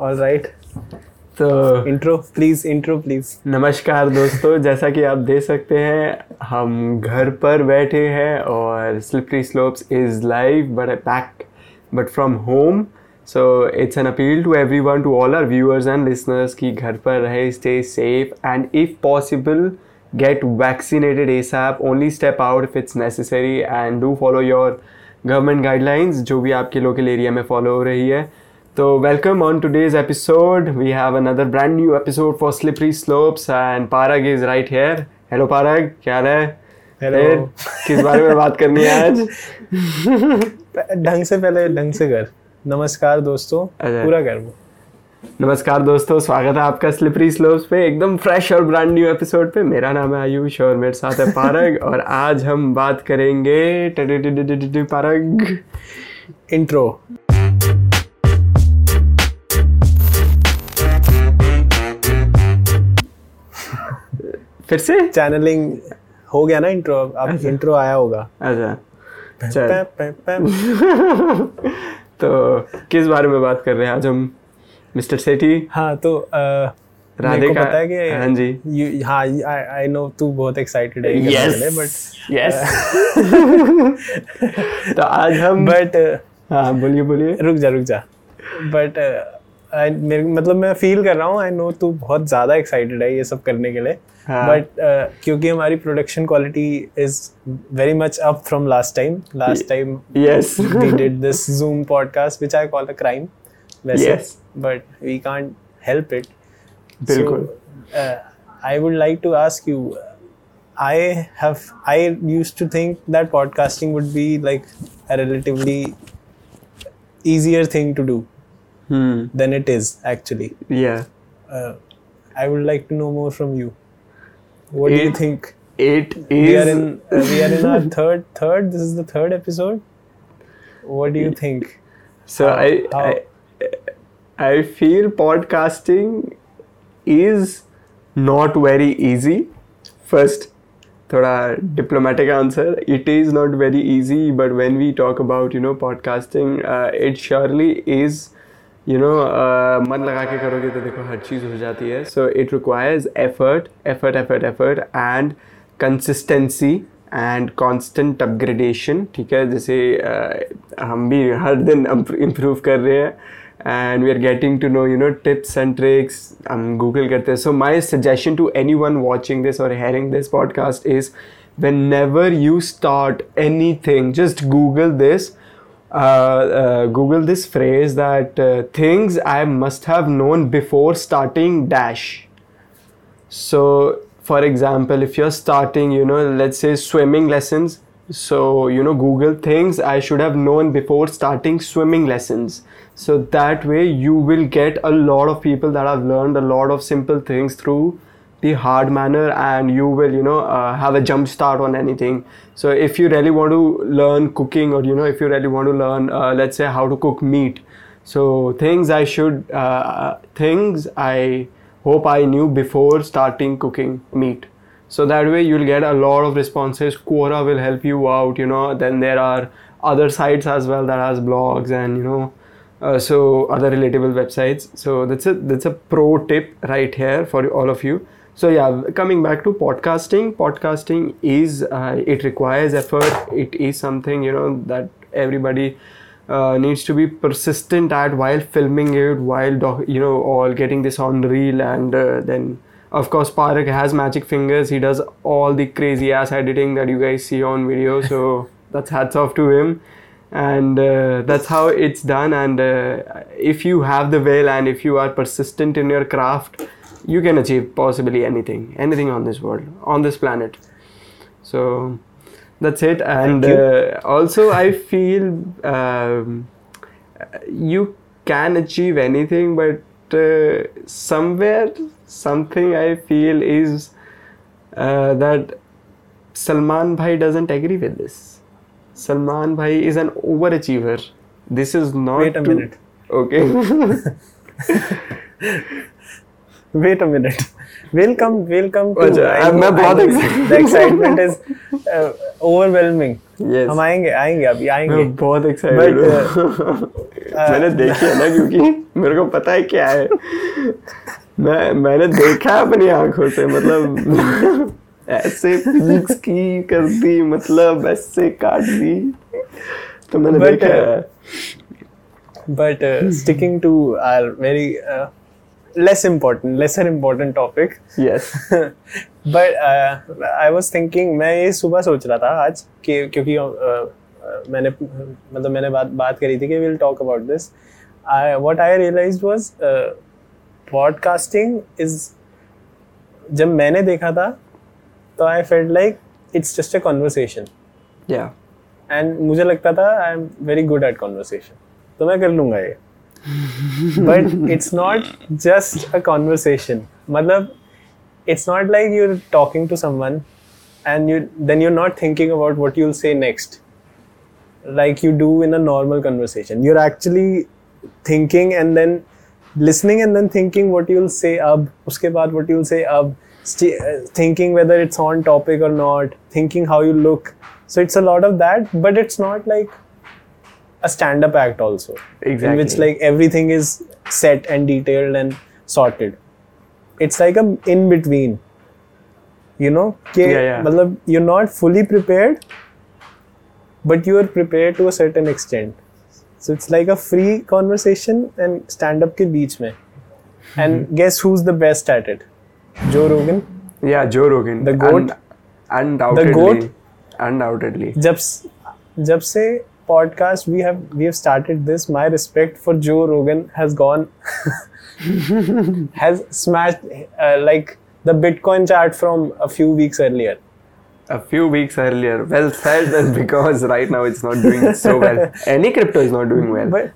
All right तो intro please intro please नमस्कार दोस्तों जैसा कि आप देख सकते हैं हम घर पर बैठे हैं और slippery slopes is live but back but from home so it's an appeal to every one to all our viewers and listeners कि घर पर रहे stay safe and if possible get vaccinated ASAP. Only step out if it's necessary and do follow your government guidelines जो भी आपके local area में follow हो रही है. तो welcome on today's episode we have another brand new episode for slippery slopes and Parag is right here hello Parag क्या हाल है. फिर किस बारे में बात करनी है आज? ढंग से पहले ढंग से कर। नमस्कार दोस्तों अच्छा। पूरा कर वो। नमस्कार दोस्तों स्वागत है आपका स्लिपरी स्लोप्स पे एकदम फ्रेश और ब्रांड न्यू एपिसोड पे। मेरा नाम है आयुष और मेरे साथ है पारग और आज हम बात करेंगे पारग इंट्रो फिर से? चैनलिंग हो गया ना इंट्रो अब इंट्रो आया होगा। अच्छा। तो किस बारे में बात कर रहे हैं आज हम? मिस्टर सेठी? हाँ तो राधे को पता है कि हाँ जी। you- हाँ आई नो तू बहुत एक्साइटेड है यस बट यस तो आज हम बट हाँ बोलिए बोलिए। रुक जा रुक जा। बट मेरे मतलब मैं फील कर रहा हूँ आई नो तू बहुत ज़्यादा एक्साइटेड है ये सब करने के लिए। हाँ। बट क्योंकि हमारी production quality is very much up from last time last time yes we did this Zoom podcast, which I call a crime. वैसे, Yes. But we can't help it. बिल्कुल। So, uh, I would like to ask you. I have. I used to think that podcasting would be like a relatively easier thing to do hmm than it is actually. या Uh, I would like to know more from you. What do you think? It is. We are in, our third third. This is the third episode. What do you think? So I. I I feel podcasting is not very easy. First, thoda diplomatic answer. It is not very easy, but when we talk about you know podcasting, uh, it surely is you know uh, मन लगा के करोगे तो देखो हर चीज़ हो जाती है। So it requires effort effort effort effort and consistency and constant upgradation ठीक है? जैसे uh, हम भी हर दिन इम्प्रूव कर रहे हैं and we are getting to know you know tips and tricks हम गूगल करते हैं। So my suggestion to anyone watching this or hearing this podcast is whenever you start anything just Google this google this phrase that uh, things i must have known before starting dash. So for example if you're starting you know let's say swimming lessons so you know google things i should have known before starting swimming lessons. So that way you will get a lot of people that have learned a lot of simple things through the hard manner and you will you know uh, have a jump start on anything. So if you really want to learn cooking or you know if you really want to learn uh, let's say how to cook meat. So things i should uh, things i hope i knew before starting cooking meat. So that way you'll get a lot of responses. Quora will help you out you know. Then there are other sites as well that has blogs and you know uh, so other relatable websites. So that's a that's a pro tip right here for all of you so yeah coming back to podcasting podcasting is uh, it requires effort. It is something you know that everybody uh, needs to be persistent at while filming it while doc- you know all getting this on reel and uh, then of course Parag has magic fingers. He does all the crazy ass editing that you guys see on video. So that's hats off to him. And uh, that's how it's done. And uh, if you have the will and if you are persistent in your craft you can achieve possibly anything anything on this world on this planet. So that's it. And uh, also i feel um, you can achieve anything but uh, somewhere something i feel is uh, that salman bhai doesn't agree with this. Salman bhai is an overachiever. This is not Wait a to- minute. okay wait a minute. We'll come. We'll come to. अच्छा, मैं बहुत excited- The excitement is uh, overwhelming. Yes. हम आएँगे आएँगे अभी आएँगे. मैं बहुत uh, हूँ मैंने देखी है ना क्योंकि मेरे को पता है क्या है मैं मैंने देखा है अपनी आँखों से मतलब ऐसे पीक्स की कर दी मतलब ऐसे काट दी तो मैंने But, देखा uh, है uh, sticking to our very uh, less important, lesser important topic. Yes but I was thinking मैं ये सुबह सोच रहा था आज कि क्योंकि uh, uh, मैंने मतलब मैंने बात बात करी थी कि will talk about this I what I realized was podcasting is जब मैंने देखा था तो I felt like it's just a conversation yeah and मुझे लगता था I am very good at conversation तो मैं कर लूँगा ये. but it's not just a conversation. Matlab, it's not like you're talking to someone and you then you're not thinking about what you'll say next. Like you do in a normal conversation. You're actually thinking and then listening and then thinking what you'll say ab uske baad what you'll say ab uh, thinking whether it's on topic or not thinking how you look. So it's a lot of that but it's not like a stand up act also in which Exactly. like everything is set and detailed and sorted it's like a in between you know कि Yeah, yeah. मतलब you're not fully prepared but you are prepared to a certain extent so it's like a free conversation and stand up के बीच में and guess who's the best at it Joe Rogan या जो रोगन The goat? undoubtedly goat? undoubtedly जब स- जब से podcast we have we have started this my respect for Joe Rogan has gone has smashed uh, like the Bitcoin chart from a few weeks earlier a few weeks earlier well said and because right now it's not doing so well any crypto is not doing well but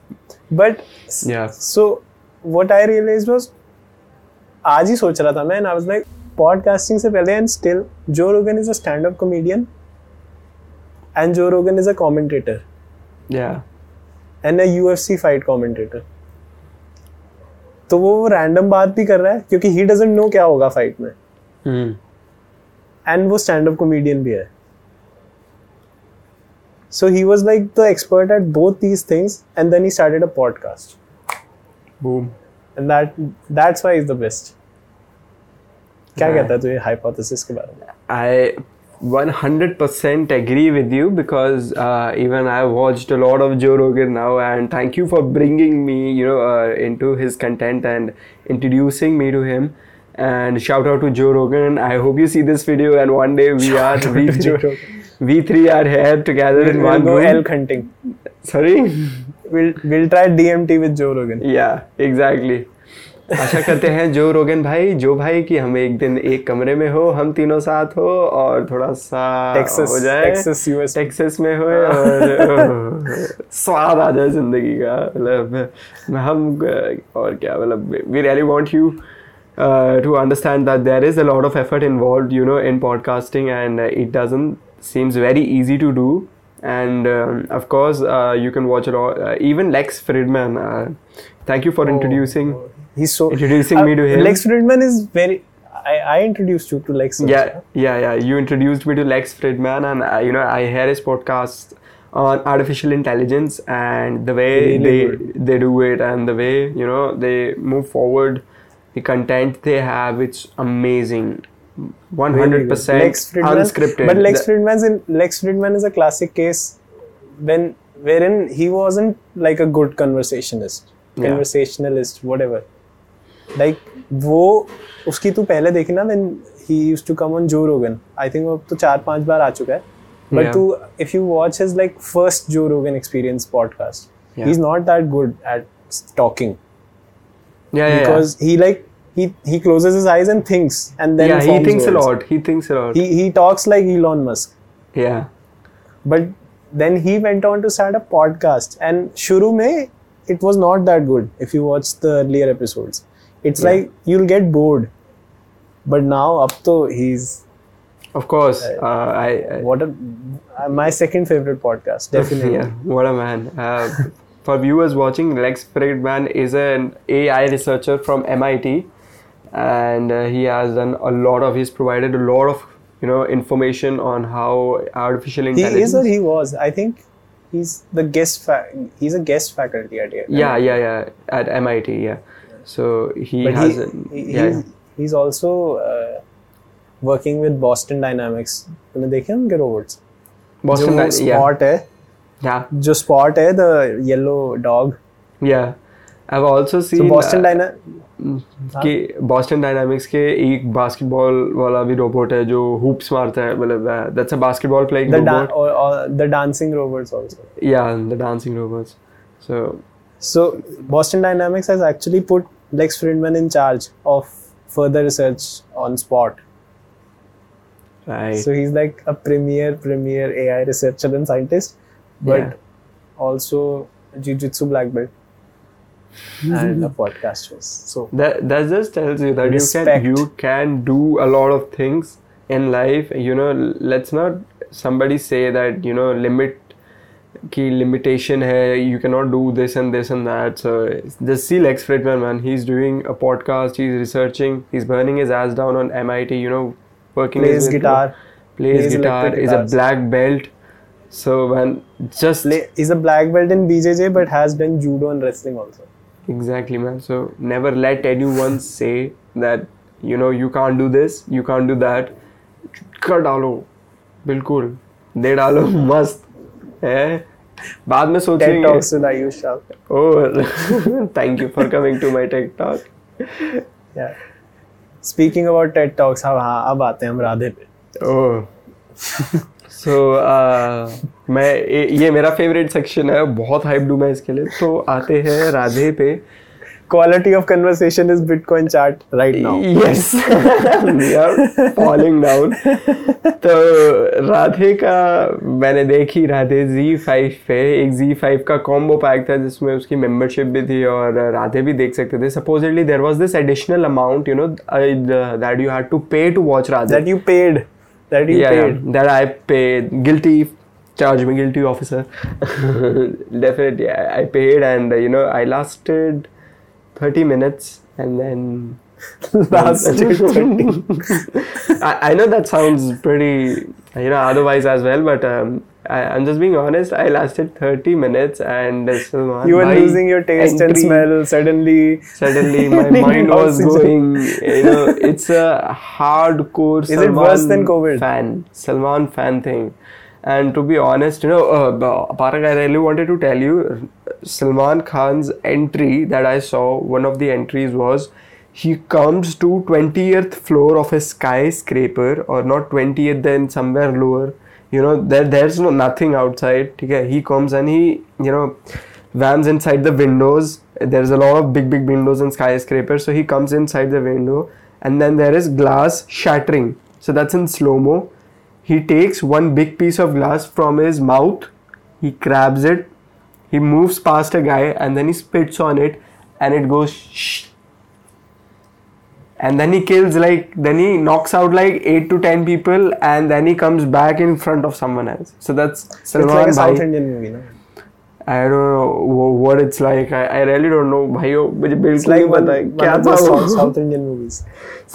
but s- Yeah. so what I realized was आज ही सोच रहा था मैं and I was like podcasting से पहले and still Joe Rogan is a stand-up comedian and Joe Rogan is a commentator yeah. And a UFC fight commentator. तो वो random बात भी कर रहा है क्योंकि ही डजेंट नो क्या होगा फाइट में. And hmm. वो स्टैंड अप कॉमेडियन भी है. So he was like the expert at both these things and then he started a podcast boom. And that that's why is the best क्या कहता है तू ये हाइपोथेसिस के बारे में? I 100% agree with you because uh, even I watched a lot of Joe Rogan now, and thank you for bringing me, you know, uh, into his content and introducing me to him. And shout out to Joe Rogan. I hope you see this video, and one day we shout are we, Joe, we three are here together we'll, in one we'll go room. elk hunting. Sorry, we'll we'll try DMT with Joe Rogan. Yeah, exactly. आशा करते हैं जो रोगन भाई जो भाई कि हम एक दिन एक कमरे में हो हम तीनों साथ हो और थोड़ा सा टेक्सस हो जाए। टेक्सस टेक्सस में हो और स्वाद आ जाए ज़िंदगी का मतलब हम और क्या मतलब we really want you to understand that there is a lot of effort involve you know in podcasting and it doesn't seems very easy to do and um, of course uh, you can watch it all uh, even uh, he's so introducing me to him. Lex Fridman is very I, I introduced you to Lex also. yeah yeah yeah you introduced me to lex fridman and uh, you know i hear his podcast on artificial intelligence and the way Really they good. they do it and the way you know they move forward the content they have it's amazing 100% Lex unscripted But Lex Fridman's in Lex Fridman is a classic case when wherein he wasn't like a good conversationist, Yeah. conversationalist, whatever. Like वो उसकी तू पहले देखी ना when he used to come on Joe Rogan. I think वो अब तो चार पाँच बार आ चुका है. But Yeah. तू if you watch his like first Joe Rogan experience podcast, Yeah. he's not that good at talking yeah, yeah, because he like he he closes his eyes and thinks and then yeah, he thinks a lot he thinks a lot He he talks like Elon Musk. yeah But then he went on to start a podcast. And shuru mein, it was not that good if you watch the earlier episodes. It's Yeah. like you'll get bored. But now up to he's of course uh, I, I what a uh, my second favorite podcast, definitely. Yeah, what a man. Uh, for viewers watching, Lex Fridman is an AI researcher from MIT, and uh, he has done a lot of. He's provided a lot of you know information on how artificial intelligence He is or he was. I think he's the guest. Fa- he's a guest faculty at Yale. yeah, yeah, yeah. At MIT, yeah. So he But has. he, an- he- yeah, he's, he's also uh, working with Boston Dynamics. तुमने देखे हैं उनके robots? Boston. जो Dy- yeah, Spot है, yeah, जो Spot है, the yellow dog. yeah. I've also seen. So Boston uh, Dynamics. कि Boston dynamics के एक बास्केटबॉल वाला भी रोबोट है जो हुप्स मारता है मतलब that's a basketball playing The da- robot or, or the dancing robots also. या the dancing robots so So Boston Dynamics has actually put Lex Fridman in charge of further research on Spot. Right. So he's like a premier, premier AI researcher and scientist, but yeah. also jujitsu black belt and a podcast host. So that that just tells you that respect. you can you can do a lot of things in life. You know, let's not somebody say that you know limit कि limitation है you can not do this and this and that so this see Lex Fridman man he is doing a podcast he is researching is burning is edge down on M I T you know working plays guitar is a black belt so when just is a black belt in B J J but has done judo and wrestling also exactly man so never let anyone say that you know you can't do this you can't do that कर डालो बिल्कुल। दे डालो मस्त। बाद में सोचेंगे। Thank you for coming to my tech talk speaking about TED talks अब हाँ अब आते हैं हम राधे पे। ओह सो मैं ये मेरा फेवरेट सेक्शन है बहुत हाइप डू मैं इसके लिए। तो आते हैं राधे पे। Quality of conversation is Bitcoin chart right now. Yes, we are falling down. तो राधे का मैंने देखी राधे Z5 पे एक Z5 का कॉम्बो पैक था जिसमें उसकी मेंबरशिप भी थी और राधे भी देख सकते थे supposedly there was this additional amount you know that you had to pay to watch Radhe That you paid. That you yeah, paid. yeah, that I paid. Guilty, charge me guilty, officer. Definitely, I, I paid, and uh, you know, I lasted thirty minutes, and then Lasted 30. I, I know that sounds pretty, you know, otherwise as well, but um, I, I'm just being honest. I lasted thirty minutes, and Salman You were losing your taste and smell. Suddenly, Suddenly, my mind was oxygen. going. You know, it's a hardcore. Is it worse than COVID? Fan, Salman fan thing. And to be honest, you know, uh, Parag, I really wanted to tell you, Salman Khan's entry that I saw. One of the entries was he comes to 20th floor of a skyscraper, or not 20th, then somewhere lower. You know, there there's no nothing outside. Okay, he comes and he, you know, vans inside the windows. There's a lot of big, big windows in skyscrapers. So he comes inside the window, and then there is glass shattering. So that's in slow mo. He takes one big piece of glass from his mouth. He grabs it. He moves past a guy, and then he spits on it, and it goes shh. And then he kills like then he knocks out like eight to ten people, and then he comes back in front of someone else. So that's it's like a Bhai. South Indian movie, no? I don't know what it's like I really don't know भाइयों मुझे बिल्कुल नहीं पता है क्या था South Indian movies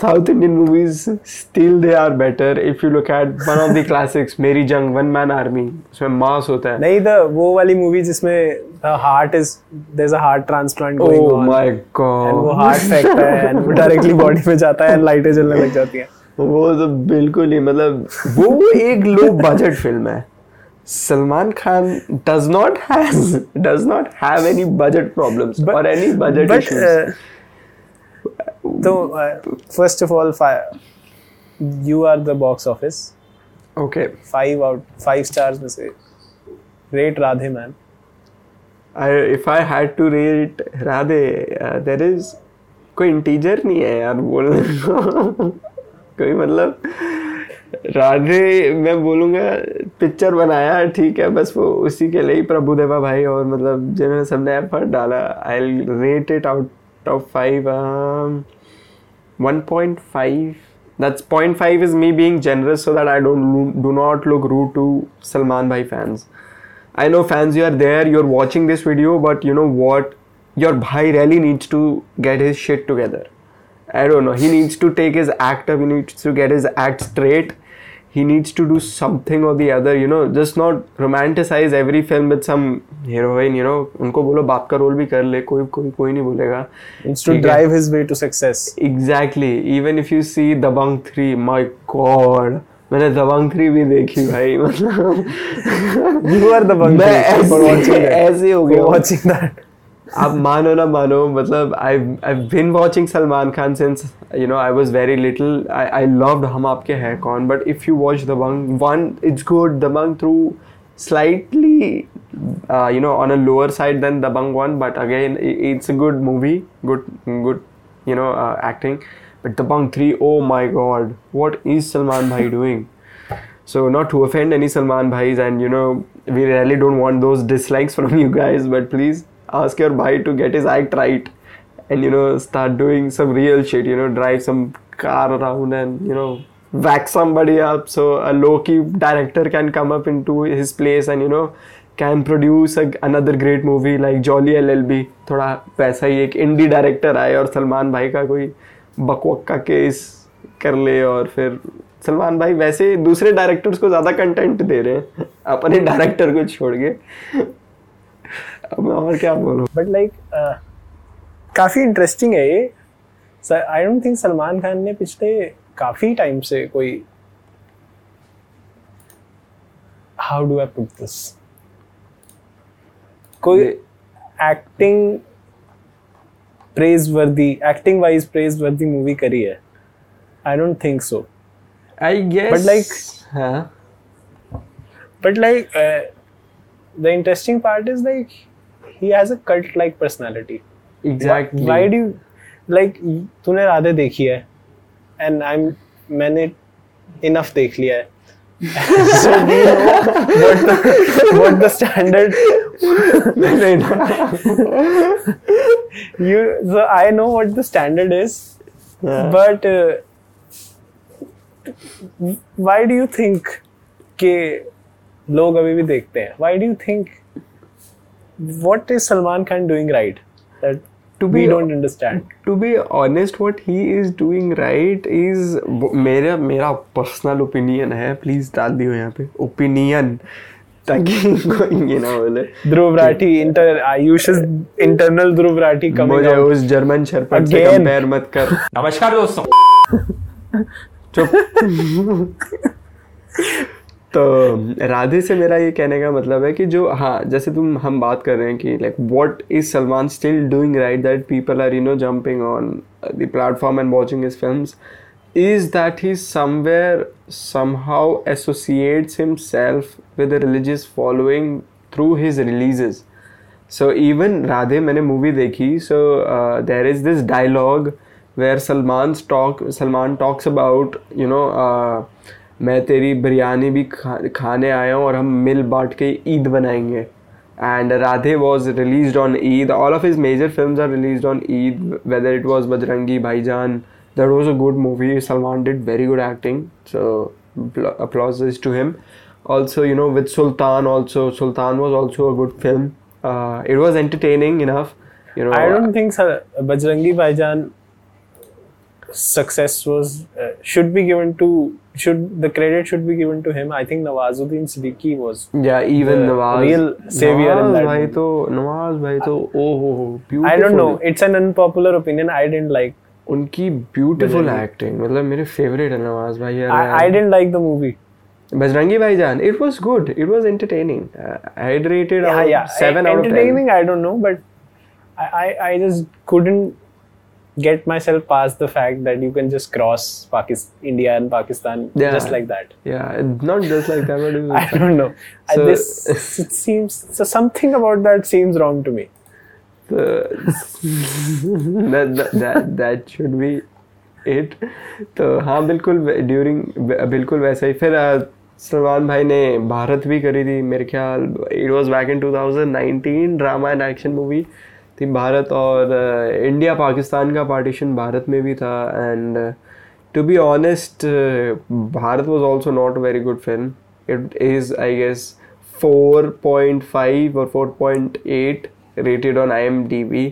South Indian movies still they are better if you look at one of the classics Meri Jung one man army उसमें मास होता है। नहीं द वो वाली मूवी जिसमें the heart is there is a heart transplant going on oh my God वो heart फेंकता है एंड वो डायरेक्टली बॉडी में जाता है एंड लाइटें जलने लग जाती हैं। वो तो बिल्कुल ही मतलब वो एक लो बजट फ़िल्म है। Salman Khan does not has does not have any budget problems But- or any budget But issues. uh, तो uh, first of all, fi- you are the box office. okay Five out five stars में से rate Radhe man. I, if I had to rate Radhe uh, there is कोई integer नहीं है यार बोलने को कोई मतलब राधे, मैं बोलूँगा पिक्चर बनाया, ठीक है, बस वो उसी के लिए प्रभुदेवा भाई और मतलब जिन्होंने सबने एफर्ट डाला I rate it out of five one point five that's point five is me being generous so that I don't do not look rude to Salman भाई fans I know fans you are there you are watching this video but you know what your भाई really needs to get his shit together I don't know. He needs to take his act up. He needs to get his act straight. He needs to do something or the other. You know, just not romanticize every film with some heroine. You know, उनको बोलो बाप का role भी कर ले कोई कोई कोई नहीं बोलेगा. It's to drive his way to success. Exactly. Even if you see Dabang 3, my God. मैंने दबंग 3 भी देखी भाई मतलब are the one मैं ऐसे हो गया हूँ। watching that. आप मानो ना मानो मतलब I watching Salman Khan since you know I was very little I I loved Hum Aapke Hain Koun but if you watch Dabangg one it's good Dabangg through slightly you know on a lower side then Dabangg one but again it's a good movie good good you know acting but Dabangg three oh my God what is Salman भाई doing so, not to offend any salman bhais and, you know, we really don't want those dislikes from you guys, but please ask your bhai to get his act right and you know start doing some real shit you know drive some car around and you know whack somebody up so a low-key director can come up into his place and you know can produce a, another great movie like Jolly LLB थोड़ा वैसा ही एक इंडी director आए और सलमान भाई का कोई बकवक्का case कर ले और फिर सलमान भाई वैसे दूसरे डायरेक्टर्स को ज़्यादा कंटेंट दे रहे हैं अपने डायरेक्टर को छोड़ के अब मैं और क्या बोलूँ? बट लाइक काफ़ी इंटरेस्टिंग है ये। I don't think Salman Khan ने पिछले काफ़ी टाइम से कोई how do I put this कोई acting praiseworthy acting wise praiseworthy movie करी है। I don't think so I guess But like- हाँ। But like uh, the interesting part he has a cult like personality exactly why do you like तूने राधे देखी है and I am मैंने enough देख लिया है so do you know what the, what the standard you so I know what the standard is Yeah. but uh, why do you think कि लोग अभी भी देखते हैं why do you think what is Salman Khan doing right that To we be- don't understand to be honest what he is doing right is मेरा मेरा personal opinion है please डाल दियो यहाँ पे ओपिनियन ताकि ये ना बोले Rathi inter Ayush's internal Dhruv Rathi coming मुझे out उस जर्मन शरपट से. कंपेयर मत कर नमस्कार दोस्तों चुप तो राधे से मेरा ये कहने का मतलब है कि जो हाँ जैसे तुम, हम बात कर रहे हैं कि like what is Salman still doing right that people are you know jumping on the platform and watching his film is that he somewhere somehow associates himself with religious following through his release so even Radhe मैंने movie देखी so there is this dialogue where Salman talk Salman talks about you know मैं तेरी बिरयानी भी खा, खाने आया हूँ और हम मिल बांट के ईद बनाएँगे and Radhe was release on Eid all of his major film are release on Eid whether it was Bajrangi Bhaijaan that was a good movie Salman did very good acting so applause is to him also you know with Sultan also Sultan was also a good film it was entertaining enough you know I don't think sir Bajrangi Bhaijaan success was uh, should be given to should the credit should be given to him. I think Nawazuddin Siddiqui was Yeah, even the Nawaz. real savior in Nawaz that भाई movie. तो नवाज भाई तो oh हो हो beautiful. I don't know. It's an unpopular opinion. I didn't like. उनकी beautiful Bajrangi. Acting मतलब मेरे favourite है नवाज भाई यार I, I didn't like the movie. Bajrangi Bhaijaan, it was good. It was entertaining. Uh, I had rated Yeah, out yeah. seven out of ten. Entertaining, I don't know, but I, I, I just couldn't get myself past the fact that you can just cross Pakistan, India and Pakistan Yeah. just like that. Yeah, not just like that, but it I was, don't know. I, So- this it seems so something about that seems wrong to me. that, that, that that should be it. तो हाँ बिल्कुल during बिल्कुल वैसा ही फिर uh, Salman भाई ने भारत भी करी थी मेरे ख्याल it was back in 2019 drama and action movie कि भारत और इंडिया पाकिस्तान का पार्टीशन भारत में भी था and to be honest Bharat was also not very good film it is I guess 4.5 और 4.8 rated on I M D B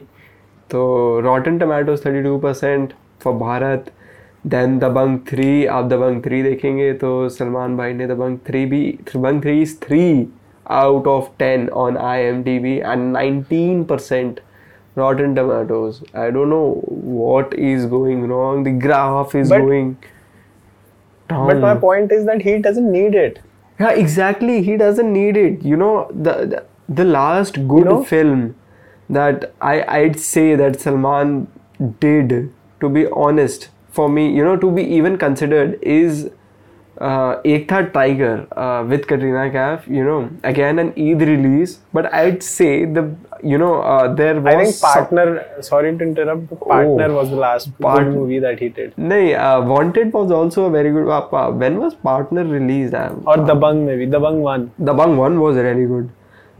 तो Rotten Tomatoes thirty two percent for Bharat then Dabangg three आप Dabangg three देखेंगे तो सलमान भाई ने Dabangg three भी Dabangg three is three out of ten on I M D B and nineteen percent Rotten Tomatoes. I don't know what is going wrong. The graph is But- going down. But my point is that he doesn't need it. Yeah, exactly. He doesn't need it. You know, the the, the last good know? film that I I'd say that Salman did, to be honest, for me, you know, to be even considered is uh, Ek Tha Tiger uh, with Katrina Kaif. You know, again an Eid release, but I'd say the you know uh, there was I think some- Partner. Sorry to interrupt. but Partner Oh. was the last Part- movie that he did. No, uh, Wanted was also a very good. Uh, when was Partner released? Uh, Or Dabangg maybe. Dabangg one. The Bang one was really good.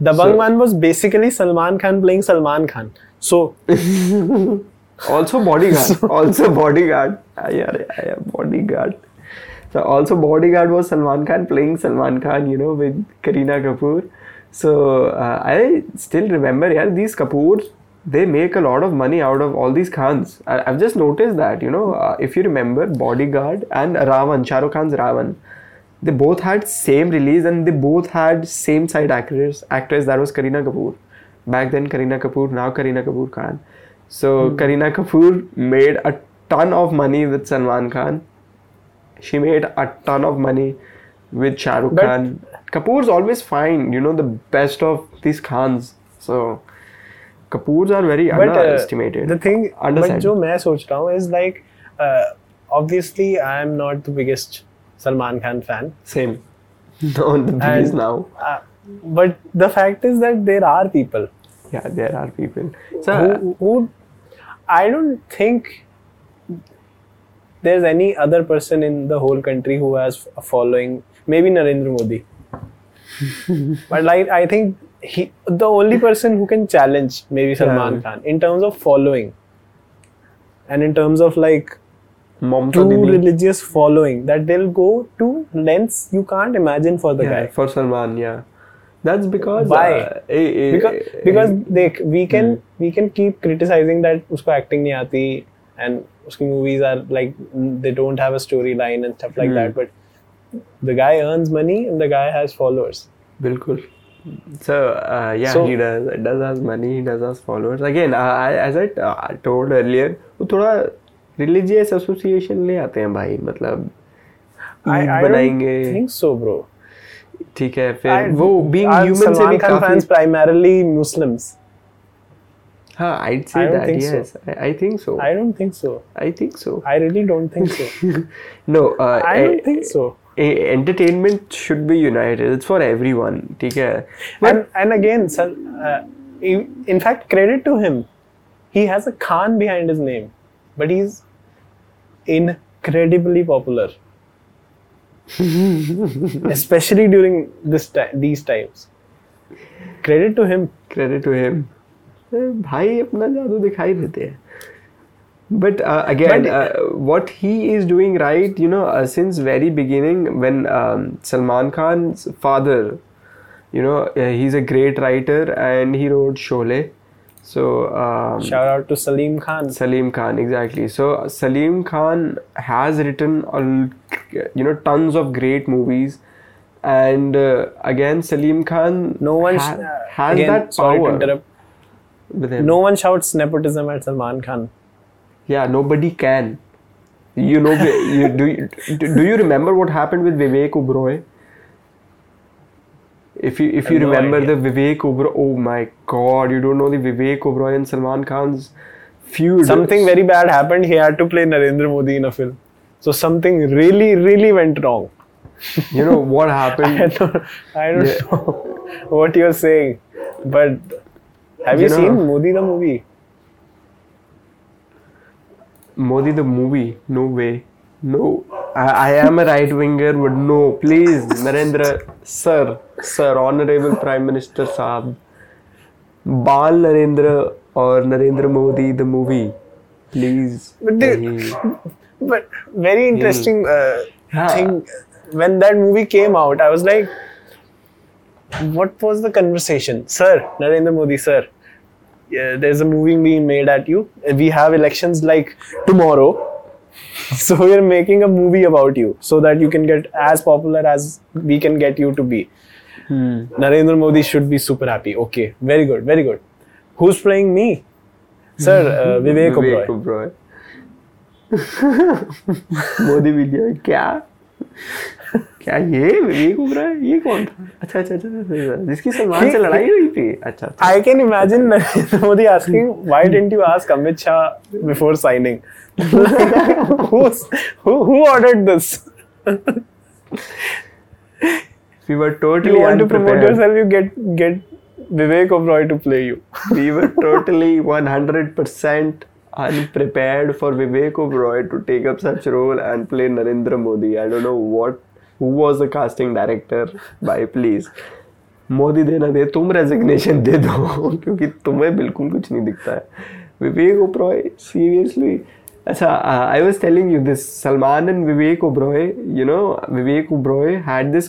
Dabangg So- one was basically Salman Khan playing Salman Khan. So also bodyguard also bodyguard Ah, yeah, yeah, yeah, bodyguard so also bodyguard was salman khan playing salman khan you know with kareena kapoor so uh, i still remember yeah these kapoors they make a lot of money out of all these khans. I, i've just noticed that you know uh, if you remember bodyguard and Ra.One shah Rukh khan's Ra.One they both had same release and they both had same side actress actress that was kareena kapoor. Back then kareena kapoor now kareena kapoor khan. So kareena kapoor made a ton of money with salman khan. She made a ton of money with Shah Rukh But- Khan. Kapoor's always find, you know, the best of these Khans. So Kapoors are very but uh, underestimated. the thing but Undersaid. जो मैं सोच रहा हूँ is like uh, obviously I am not the biggest Salman Khan fan. Same. No, the biggest And- now. Uh, but the fact is that there are people Yeah, there are people. So who, who I don't think there's any other person in the whole country who has a following. Maybe Narendra Modi, but like I think he the only person who can challenge maybe Salman Yeah. Khan in terms of following and in terms of like Mamta true Didi. religious following that they'll go to lengths you can't imagine for the yeah, guy. for Salman, yeah. That's because Why? uh, eh, eh, because eh, because eh, they we can Hmm. we can keep criticizing that usko acting nahi aati and uski movies are like they don't have a storyline and stuff like Hmm. that but the guy earns money and the guy has followers Bilkul. So uh, yeah, So- he does. Does has money. He does has followers. Again, uh, I, as I uh, told earlier, वो थोड़ा religious association ले आते हैं भाई मतलब I, Eid I बनाएंगे don't think so bro ठीक है फिर I- वो being are human से Salman भी Khan fans काफी primarily Muslims हाँ I'd say I don't that think so. yes I, I think so I don't think so I think so I really don't think so no uh, I eh, don't think so Entertainment should be united it's for everyone ठीक है? But and again sir in fact credit to him he has a Khan behind his name but he is incredibly popular especially during this time these times. Credit to him. Credit to him. Eh, भाई अपना जादू दिखाई देते हैं। But uh, again But- uh, what he is doing right you know uh, since very beginning when um, salman khan's father you know uh, he's a great writer and he wrote Sholay so um, shout out to Salim Khan Salim Khan, exactly. So Salim Khan has written, a, you know, tons of great movies, and uh, again Salim Khan no one ha- has again, that sorry power to interrupt with him. no one shouts nepotism at Salman Khan Yeah, nobody can. You know, you, do, you, do you remember what happened with Vivek Oberoi? Eh? If you if you no remember idea. the Vivek Oberoi, oh my God, you don't know the Vivek Oberoi and Salman Khan's feud. something very bad happened he had to play Narendra Modi in a film so something really really went wrong You know what I happened? don't, I don't Yeah. know what you're saying, but have you, You know- seen Modi the movie? Modi the movie? No way. No. I, I am a right winger, but no. Please, Narendra, sir, sir, honorable Prime Minister Saab. Bal Narendra or Narendra Modi the movie. Please. But Nahi. But very interesting uh, Yeah. thing. When that movie came out, I was like, what was the conversation? Sir, Narendra Modi, sir, yeah, there's a movie being made at you. We have elections like tomorrow. So we're making a movie about you so that you can get as popular as we can get you to be. Hmm. Narendra Modi should be super happy. Okay, very good, very good. Who's playing me? Sir, uh, Vivek, Vivek Oberoi. Modi will be क्या ये घूम रहा है? ये कौन था? अच्छा अच्छा अच्छा, अच्छा, अच्छा, अच्छा। जिसकी सलमान से लड़ाई हुई थी? अच्छा I can imagine Modi asking why didn't you ask Amit Shah before signing who who ordered this we were totally want to promote yourself you get get Vivek Oberoi to play you we were totally 100% unprepared for Vivek Oberoi to take up such role and play Narendra Modi. I don't know what who was a casting director by please Modi देना दे, तुम resignation दे दो, क्योंकि तुम्हें बिल्कुल कुछ नहीं दिखता है। विवेक ओब्रॉय सीरियसली अच्छा I was telling you this Salman and Vivek Oberoi you know Vivek Oberoi had this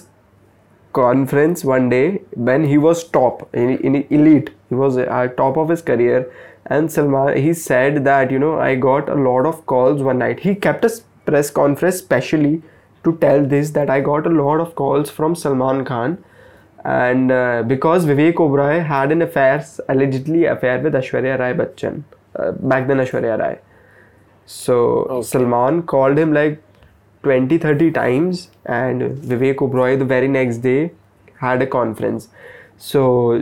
conference one day when he was top in elite he was top of his career and Salman he said that you know I got a lot of calls one night he kept press conference specially to tell this that I got a lot of calls from Salman Khan and uh, because Vivek Oberoi had an affair allegedly affair with Ashwarya Rai Bachchan uh, back then Ashwarya Rai so okay. Salman called him like 20 30 times and Vivek Oberoi the very next day had a conference so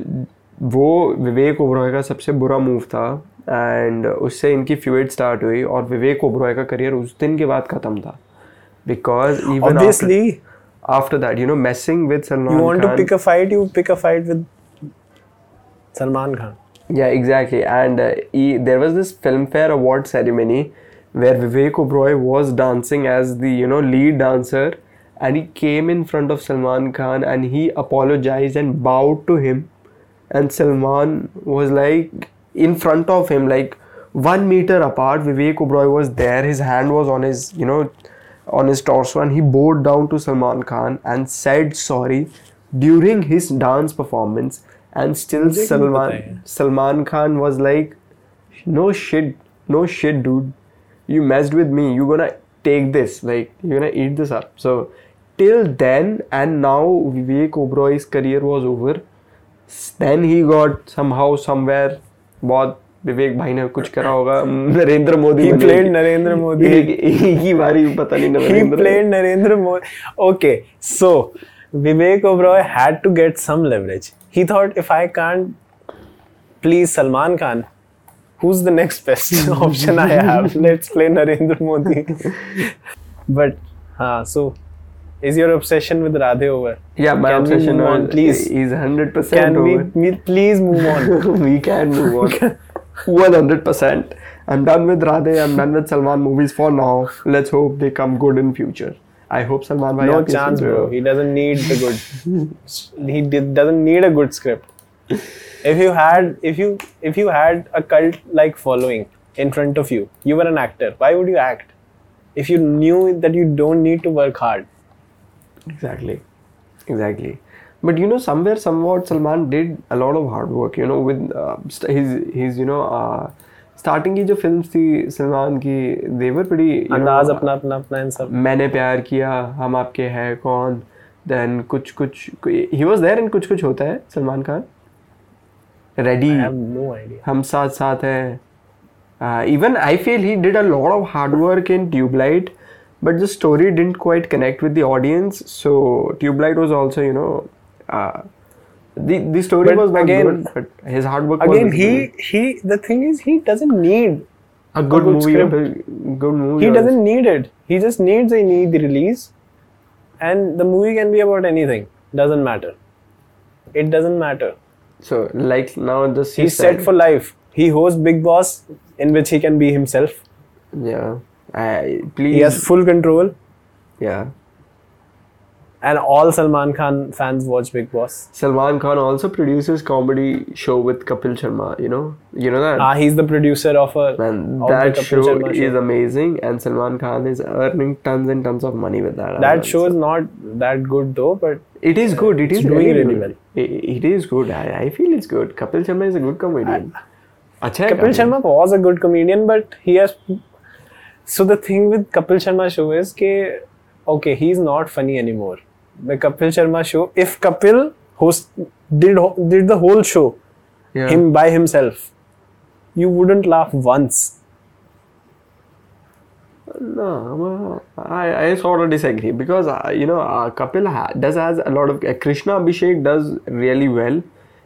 वो विवेक ओबरॉय का सबसे बुरा move था and उससे इनकी feud start हुई और विवेक ओबरॉय का करियर उस दिन के बाद खत्म था because even obviously after, after that, you know, messing with Salman. You want Khan, to pick a fight, you pick a fight with Salman Khan. Yeah, exactly. And uh, he, there was this Filmfare Award ceremony where Vivek Oberoi was dancing as the you know lead dancer, and he came in front of Salman Khan and he apologized and bowed to him, and Salman was like in front of him like one meter apart. Vivek Oberoi was there, his hand was on his you know on his torso, and he bowed down to Salman Khan and said sorry during his dance performance. And still मुझे क्यों नहीं पता Salman है? Salman Khan was like, no shit, no shit, dude. You messed with me. You're gonna take this. Like, you're gonna eat this up. So, till then, and now Vivek Oberoi's career was over. S- Then he got somehow, somewhere, बहुत विवेक भाई ने कुछ करा होगा Narendra Modi plane Narendra Modi एक, एक ही बारी पता नहीं plain Narendra Modi okay so Vivek Oberoi had to get some leverage he thought if I can't please Salman Khan who the next best option I have let's play Narendra Modi but हाँ so Is your obsession with Radhe over? Yeah, my can obsession on, please is 100% over. Can we please move on? we can move on. 100%. I'm done with Radhe. I'm done with Salman movies for now. Let's hope they come good in future. I hope Salman bhai no chance, bro. He doesn't need the good. he did, doesn't need a good script. If you had, if you, if you had a cult-like following in front of you, you were an actor. Why would you act? If you knew that you don't need to work hard. Exactly. Exactly But you know, somewhere, somewhat, Salman did a lot of hard work. You know, with uh, st- his his you know uh, starting की जो films थी सलमान की they were pretty you know, अंदाज अपना अपना अपना इन सब. मैंने प्यार किया हम आपके हैं कौन देन कुछ कुछ ही वॉज देयर इन कुछ कुछ होता है Salman Khan ready I have no idea. हम साथ साथ हैं even I feel he did a lot of hard work in tubelight but the story didn't quite connect with the audience so tubelight was also you know uh, the the story But was again- good but his hard work Again, was he he. The thing is, he doesn't need. a good, good movie script. a good movie He doesn't need it. He just needs a need the release, and the movie can be about anything. Doesn't matter. It doesn't matter. so like now just He's set for life. He hosts Bigg Boss, in which he can be himself. yeah I, please He has full control, yeah and all Salman Khan fans watch Bigg Boss. Salman Khan also produces comedy show with Kapil Sharma. You know, you know that. Ah, he's the producer of a man. Of that show, show, is amazing, and Salman Khan is earning tons and tons of money with that. That show is not that good though, but it is good. It is doing really, well. It is good. I, I feel it's good. Kapil Sharma is a good comedian. I, Kapil Sharma was a good comedian, but he has. So the thing with Kapil Sharma show is that okay, he's not funny anymore. The Kapil Sharma show, if Kapil host did did the whole show Yeah. him by himself, you wouldn't laugh once. No, I, I sort of disagree because uh, you know uh, Kapil ha- does has a lot of uh, Krishna Abhishek does really well.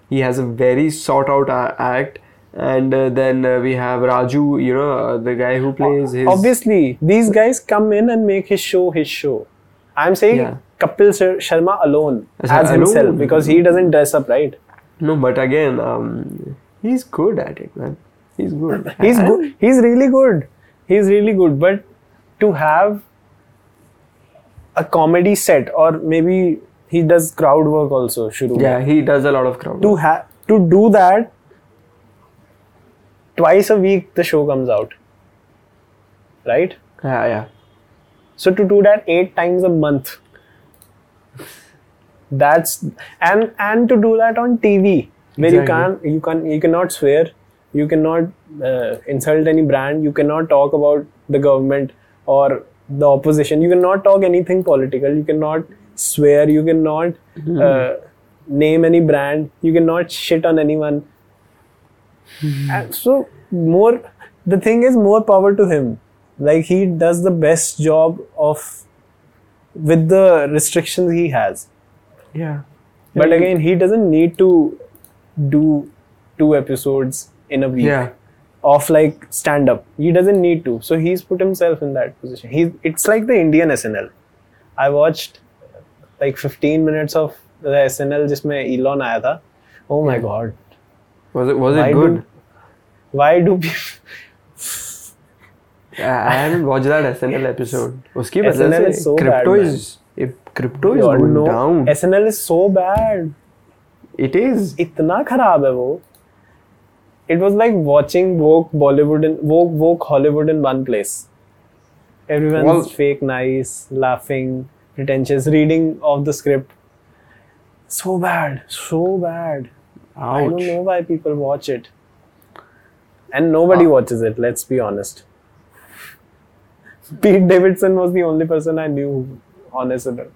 He has a very sought out uh, act, and uh, then uh, we have Raju, you know, uh, the guy who plays his. Obviously, these guys come in and make his show his show. I'm saying Yeah. Kapil Sharma alone As as, himself because he doesn't dress up right. No, but again, um, he's good at it, man. He's good. He's good. He's really good. He's really good. But to have a comedy set, or maybe he does crowd work also. Shuru. Yeah, he does a lot of crowd. To have to do that twice a week, the show comes out. Right. Yeah, yeah. So to do that eight times a month, that's and and to do that on TV where you can't you can you cannot swear, you cannot uh, insult any brand, you cannot talk about the government or the opposition, you cannot talk anything political, you cannot swear, you cannot uh, name any brand, you cannot shit on anyone. And so more the thing is more power to him like he does the best job of with the restrictions he has. Yeah. But yeah. again he doesn't need to do two episodes in a week yeah. of like stand up he doesn't need to. So he's put himself in that position. He it's like the indian snl i watched like 15 minutes of the snl jisme elon aaya tha oh my god. Was it was it why good? Do, why do people I haven't watched that SNL episode. उसकी वजह SNL से is so crypto man. is if crypto is going know, down. SNL is so bad It is. इतना खराब है वो it was like watching woke Bollywood and woke woke Hollywood in one place. Everyone's Well- fake nice, laughing, pretentious, reading of the script. So bad, so bad. Ouch. I don't know why people watch it. And nobody Ah. watches it, let's be honest. Pete Davidson was the only person I knew on SNL.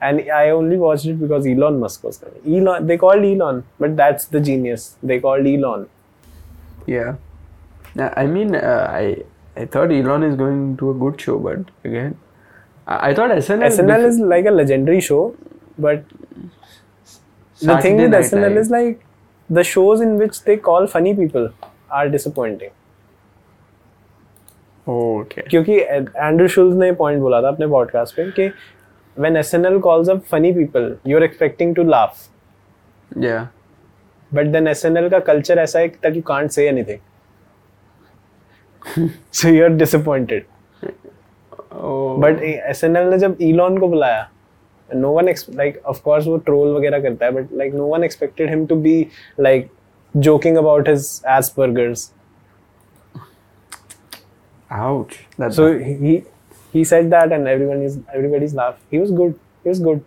And I only watched it because Elon Musk was coming. Elon, they called Elon, but that's the genius. They called Elon. Yeah. I mean, uh, I I thought Elon is going to a good show, but again, I, I thought SNL. SNL is like a legendary show, but the thing with Night SNL is like the shows in which they call funny people are disappointing. Okay क्योंकि Andrew Schulz ने point बोला था अपने podcast पे कि when SNL calls up funny people you are expecting to laugh या but then SNL का culture ऐसा है that you can't say anything so you are disappointed but SNL ने जब इलॉन को बुलाया no one like of course वो troll वगैरह करता है but like no one expected him to be like joking about his age burgers Ouch. So he he said that, and everyone is everybody's laugh. He was good. He was good.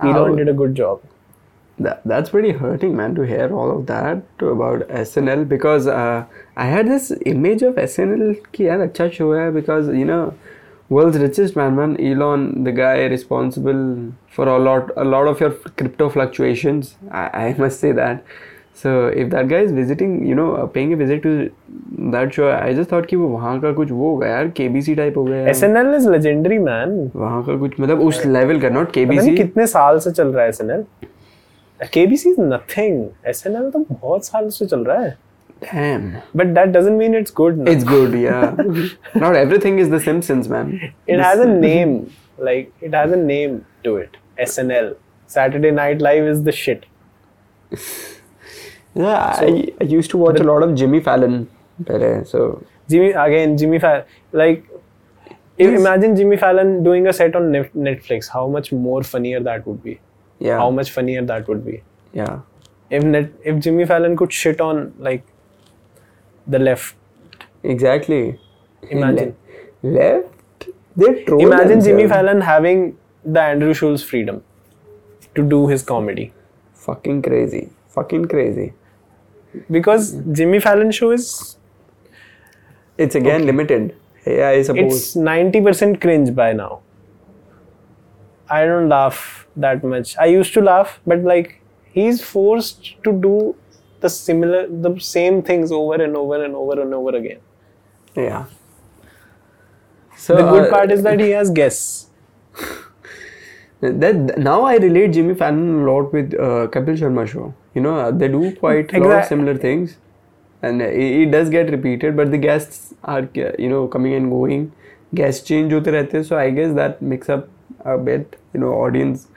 Elon did a good job. That, that's pretty hurting, man, to hear all of that about SNL because uh, I had this image of SNL ki show hai because you know world's richest man man Elon the guy responsible for a lot a lot of your crypto fluctuations I, I must say that guy is visiting you know uh, paying a visit to that show I just thought कि वो वहाँ का कुछ वो होगा यार KBC type हो गया। SNL is legendary man वहाँ का कुछ मतलब उस लेवल का नॉट KBC कितने साल से चल रहा है SNL KBC is nothing SNL तो बहुत साल से चल रहा है damn but that doesn't mean it's good no? It's good, yeah. Not everything is The Simpsons, man. it has a name like it has a name to it SNL Saturday Night Live is the shit Yeah, So- I, I used to watch a lot of Jimmy Fallon. So Jimmy again Jimmy Fallon like Yes. imagine Jimmy Fallon doing a set on Netflix how much more funnier that would be yeah, how much funnier that would be yeah, if net if Jimmy Fallon could shit on like the left exactly. Imagine. Le- left. They troll Imagine Jimmy. Fallon having the Andrew Schulz freedom to do his comedy. Fucking crazy. Fucking crazy. Because Jimmy Fallon show is It's again limited. Yeah, I suppose. it's 90% cringe by now. I don't laugh that much. I used to laugh, but like he's forced to do the similar, the same things over and over and over and over again. yeah. So the good uh, part is that he has guests. that now I relate Jimmy Fallon a lot with uh, Kapil Sharma show You know, uh, they do quite a lot of Exact- similar things, and uh, it, it does get repeated. But the guests are uh, you know coming and going. Guests change होते रहते हैं, so I guess that makes up a bit. You know, audience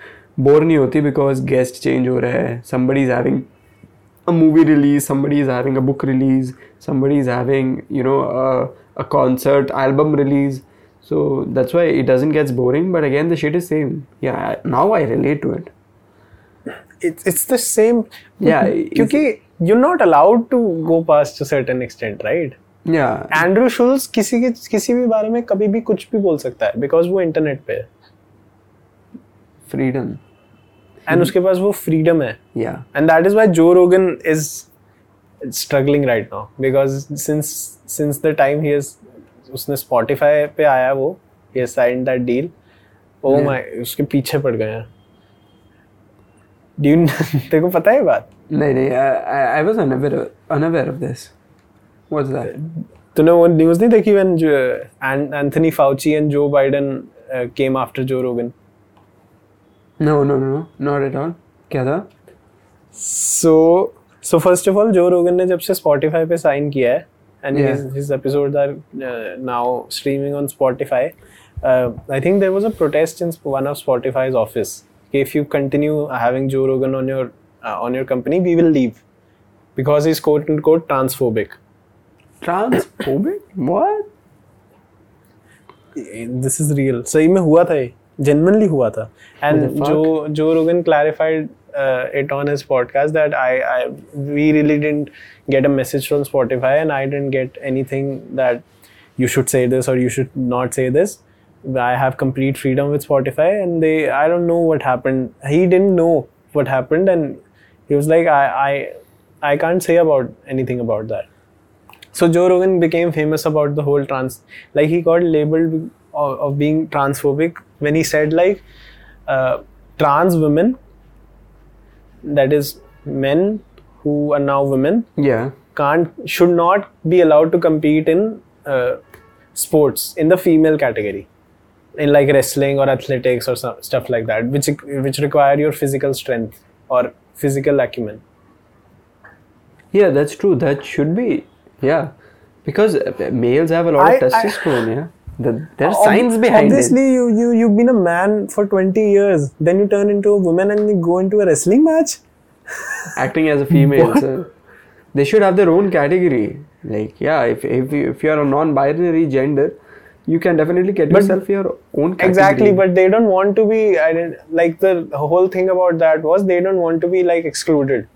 bore नहीं होती because guest change हो रहा है. Somebody is having a movie release, somebody is having a book release, somebody is having you know a, a concert album release. So that's why it doesn't get boring. But again, the shit is same. Yeah, I- now I relate to it. It's, it's the same. Yeah, Because you're not allowed to go past a certain extent, right? Yeah, Andrew Schulz किसी के किसी भी बारे में कभी भी कुछ भी बोल सकता है बिकॉज़ वो इंटरनेट पे है freedom. एंड उसके पास वो फ्रीडम है Yeah, and that is why Joe Rogan is struggling right now because since since the time he has उसने Spotify पे आया वो signed that deal oh Yeah. my उसके पीछे पड़ गए हैं डू you... तेरे को पता है बात? नहीं नहीं I was unaware unaware of this what's that तूने वो न्यूज़ नहीं देखी when Anthony Fauci and Joe Biden came after Joe Rogan no no no not at all क्या था? So so first of all Joe Rogan ने जब से Spotify पे साइन किया है and yeah. his, his episodes are uh, now streaming on Spotify. Uh, I think there was a protest in one of Spotify's office. कि If you continue having Joe Rogan on your uh, on your company, we will leave because he's quote unquote transphobic. Transphobic? What? This is real. सही में हुआ था ये genuinely हुआ था and the fuck? Joe Joe Rogan clarified uh, it on his podcast that I, I we really didn't get a message from Spotify and I didn't get anything that you should say this or you should not say this. I have complete freedom with Spotify and they I don't know what happened. He didn't know what happened and he was like I I I can't say about anything about that. So Joe Rogan became famous about the whole trans, like he got labeled of, of being transphobic when he said like uh, trans women, that is men who are now women, Yeah. can't should not be allowed to compete in uh, sports in the female category, in like wrestling or athletics or some, stuff like that, which which require your physical strength or physical acumen. Yeah, that's true. That should be. Yeah. Because uh, males have a lot I- of I- testosterone, yeah. The, there's Ob- science behind Obviously, it. you you you've been a man for twenty years, then you turn into a woman and you go into a wrestling match. Acting as a female. So they should have their own category. Like, yeah, if, if, you, if you are a non binary gender, you can definitely get But- yourself your own category. Exactly, but they don't want to be. I didn't like the whole thing about that was they don't want to be like excluded.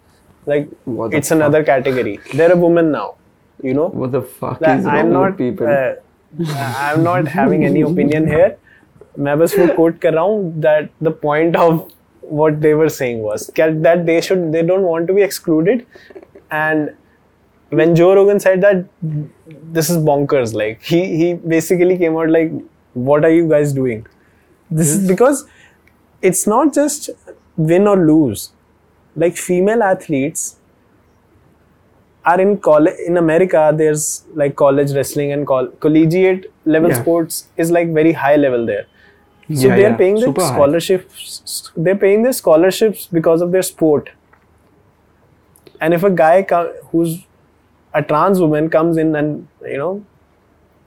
Like What the it's another category. They're a woman now. You know. What the fuck That is I'm wrong not. with people? Uh, I'm not having any opinion here. मैं बस वो quote कर रहा हूँ that the point of what they were saying was that that they should they don't want to be excluded and when Joe Rogan said that this is bonkers. Like he he basically came out like what are you guys doing? This is because it's not just win or lose. Like female athletes are in college in america there's like college wrestling and col- collegiate level Yeah. sports is like very high level there. So Yeah, they're yeah, paying their super high. scholarships they're paying their scholarships because of their sport. And if a guy who's a trans woman comes in and you know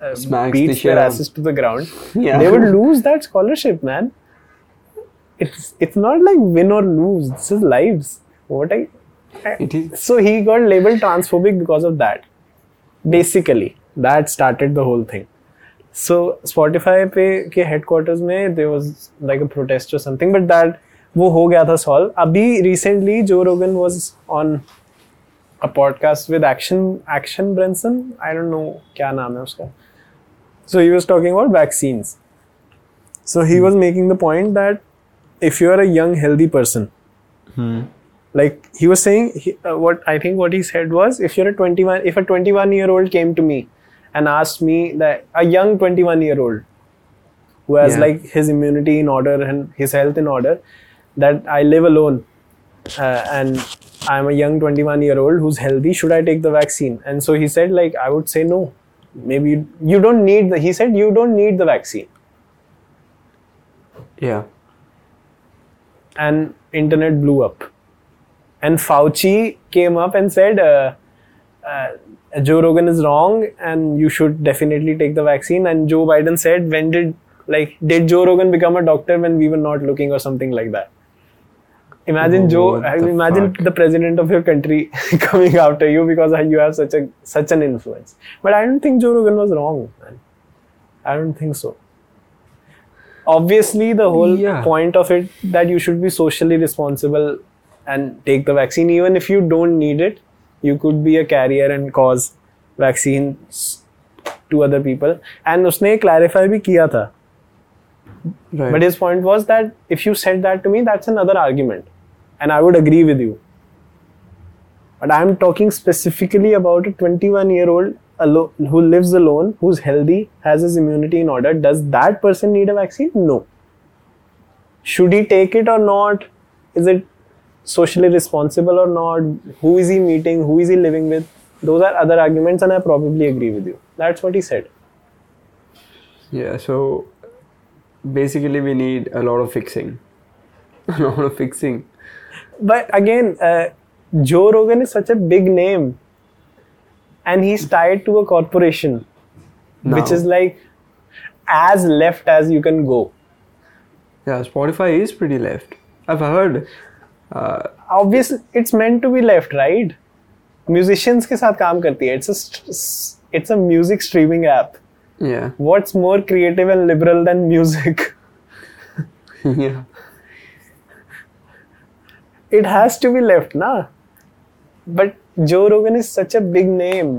uh, Smacks the beats shit their out. asses to the ground Yeah. they would lose that scholarship man it's it's not like win or lose this is lives what i It is. so he got labeled transphobic because of that basically that started the whole thing so spotify पे के headquarters में there was like a protest or something but that वो हो गया था solve अभी recently Joe Rogan was on a podcast with Action Action Brenson I don't know क्या नाम है उसका so he was talking about vaccines so he was making the point that if you are a young healthy person like he was saying he, uh, what i think what he said was if you're a 21 if a 21 year old came to me and asked me that a young 21 year old who has Yeah. like his immunity in order and his health in order that I live alone uh, and I'm a young 21 year old who's healthy should I take the vaccine and so he said like I would say no maybe you, you don't need the he said you don't need the vaccine Yeah. and internet blew up. And Fauci came up and said, uh, uh, Joe Rogan is wrong and you should definitely take the vaccine. And Joe Biden said, when did, like, did Joe Rogan become a doctor when we were not looking or something like that? Imagine Oh, Joe, what the imagine fuck? the president of your country coming after you because you have such a such an influence. But I don't think Joe Rogan was wrong, man. I don't think so. Obviously, the whole Yeah. point of it that you should be socially responsible and take the vaccine, even if you don't need it, you could be a carrier and cause vaccines to other people. And उसने clarify भी किया था. Right. But his point was that if you said that to me, that's another argument. And I would agree with you. But I'm talking specifically about a 21 year old alo- who lives alone, who's healthy, has his immunity in order. Does that person need a vaccine? No. Should he take it or not? Is it socially responsible or not? Who is he meeting? Who is he living with? Those are other arguments, and I probably agree with you. That's what he said. Yeah, so basically we need a lot of fixing. a lot of fixing But again, uh, Joe Rogan is such a big name, and he's tied to a corporation, which Now. is like as left as you can go. Yeah, Spotify is pretty left. I've heard. Uh, Obviously, it's meant to be left, right? Musicians के साथ काम करती है. It's a st- it's a music streaming app. yeah. What's more creative and It has to be left, na. But Joe Rogan is such a big name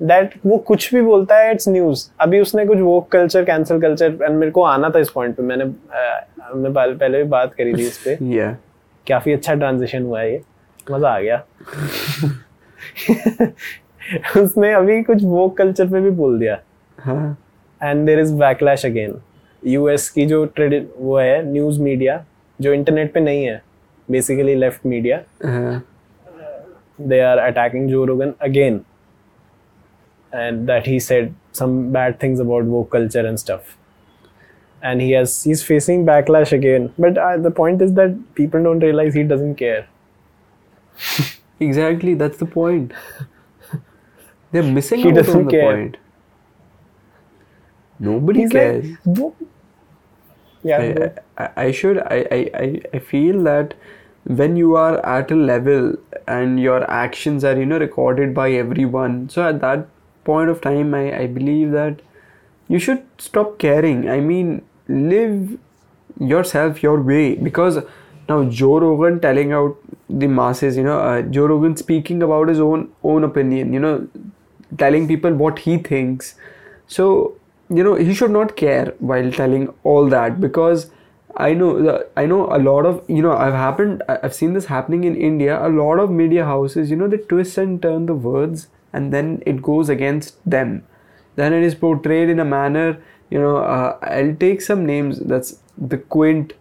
that वो कुछ भी बोलता है इट्स न्यूज़ अभी उसने कुछ वो कल्चर कैंसिल कल्चर एंड मेरे को आना था इस पॉइंट पे। मैंने अ, हमने पहले पहले भी बात करी थी इस पे। Yeah. काफ़ी अच्छा ट्रांजिशन हुआ है ये। मज़ा आ गया। उसने अभी कुछ वो कल्चर पे भी बोल दिया। And there is backlash again US की जो ट्रेडि वो है न्यूज़ मीडिया जो इंटरनेट पे नहीं है basically left media. Uh-huh. They are attacking Joe Rogan again, and that he said some bad things about woke culture and stuff. And he has he's facing backlash again. But uh, the point is that people don't realize he doesn't care. exactly, that's the point. They're missing he out on the care. point. Nobody he's cares. Like, yeah. I, I should I, I, I, feel that when you are at a level and your actions are you know recorded by everyone so at that point of time I, I believe that you should stop caring. I mean live yourself your way. Because now joe rogan telling out the masses you know uh, joe rogan speaking about his own own opinion you know telling people what he thinks. So you know he should not care while telling all that because i know i know a lot of you know i've happened i've seen this happening in india a lot of media houses you know they twist and turn the words and then it goes against them then it is portrayed in a manner you know uh, i'll take some names that's the quint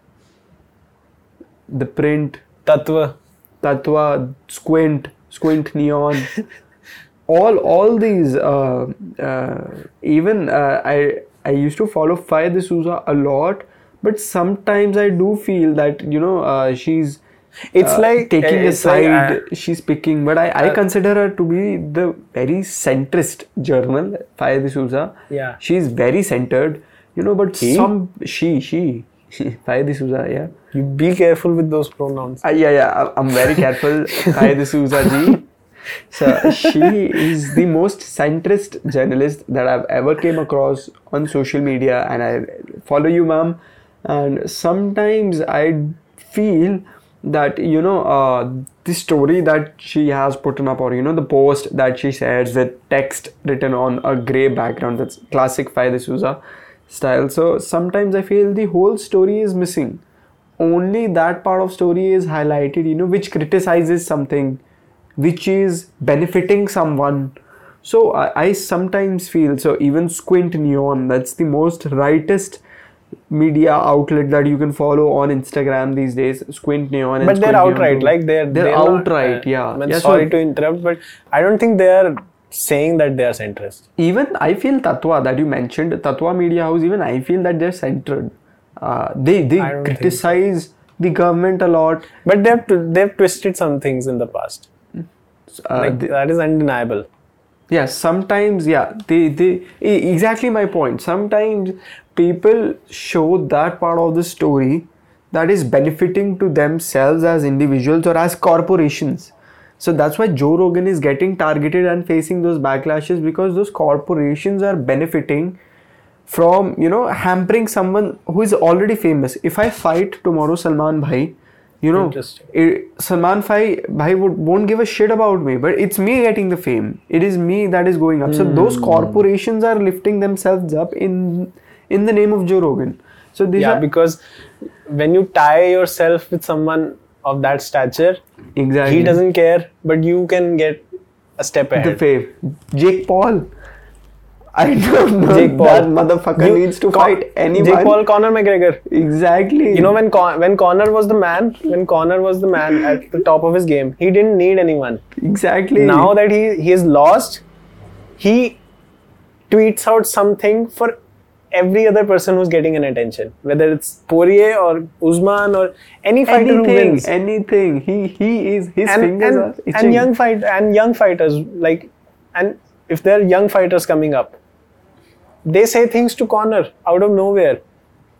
the print Tatva. Tatwa, Squint, Squint Neon, all all these. Uh, uh, even uh, I I used to follow Faye D'Souza a lot, but sometimes I do feel that you know uh, she's. It's uh, like- taking a it's like, side. uh, she's picking, but I, I uh, consider her to be the very centrist journal. Faye D'Souza. Yeah. She's very centered, you know. But He? some she she Faye D'Souza, yeah. You be careful with those pronouns. Uh, yeah, yeah, I'm very careful. Hi, D'Souza ji. So she is the most centrist journalist that I've ever came across on social media, and I follow you, ma'am. And sometimes I feel that you know uh, the story that she has put up, or you know the post that she shares with text written on a grey background. That's classic Faye D'Souza style. So sometimes I feel the whole story is missing only that part of story is highlighted you know which criticizes something which is benefiting someone So I, I sometimes feel so even Squint Neon, that's the most rightest media outlet that you can follow on Instagram these days. Squint Neon. And but they're Neon outright too. like they're They're not, outright, uh, yeah. I mean, Yeah, so- sorry to interrupt but i don't think they are saying that they are centrist even I feel Tatwa that you mentioned, Tatwa Media House, even I feel that they're centered. Uh, they they criticize the government a lot. but they've they've twisted some things in the past Uh, like they- that is undeniable yeah, sometimes yeah, they they exactly my point. Sometimes people show that part of the story that is benefiting to themselves as individuals or as corporations. So that's why Joe Rogan is getting targeted and facing those backlashes because those corporations are benefiting from you know hampering someone who is already famous. If I fight tomorrow Salman Bhai, you know, it, Salman Bhai, Bhai would, won't give a shit about me, but it's me getting the fame. It is me that is going up. So those Hmm. corporations are lifting themselves up in in the name of Joe Rogan. So these yeah are because when you tie yourself with someone of that stature exactly he doesn't care but you can get a step ahead. the fame. Jake Paul. I don't know. Jake Paul. That motherfucker You- needs to Con- fight anyone. Jake Paul, Conor McGregor. Exactly. You know when Con- when Conor was the man, when Conor was the man at the top of his game, he didn't need anyone. exactly. Now that he he is lost, he tweets out something for every other person who's getting an attention, whether it's Poirier or Usman or any fighter who anything, wins. anything. He he is his and fingers are and, itching. and young fight and young fighters like and if there are young fighters coming up they say things to Conor out of nowhere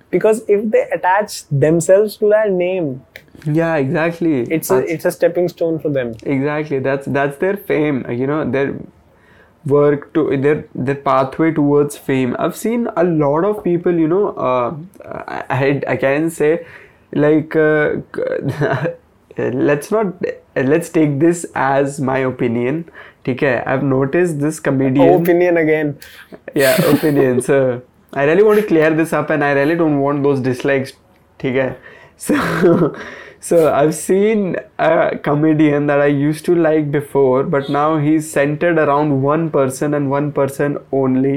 because if they attach themselves to that name yeah, exactly. it's a, it's a stepping stone for them exactly that's that's their fame you know their work to their their pathway towards fame. I've seen a lot of people you know uh, I, I can say like uh, let's not let's take this as my opinion okay? I've noticed this comedian. Opinion again. Yeah opinion. So i really want to clear this up and i really don't want those dislikes okay? So so i've seen a comedian that i used to like before but now he's centered around one person and one person only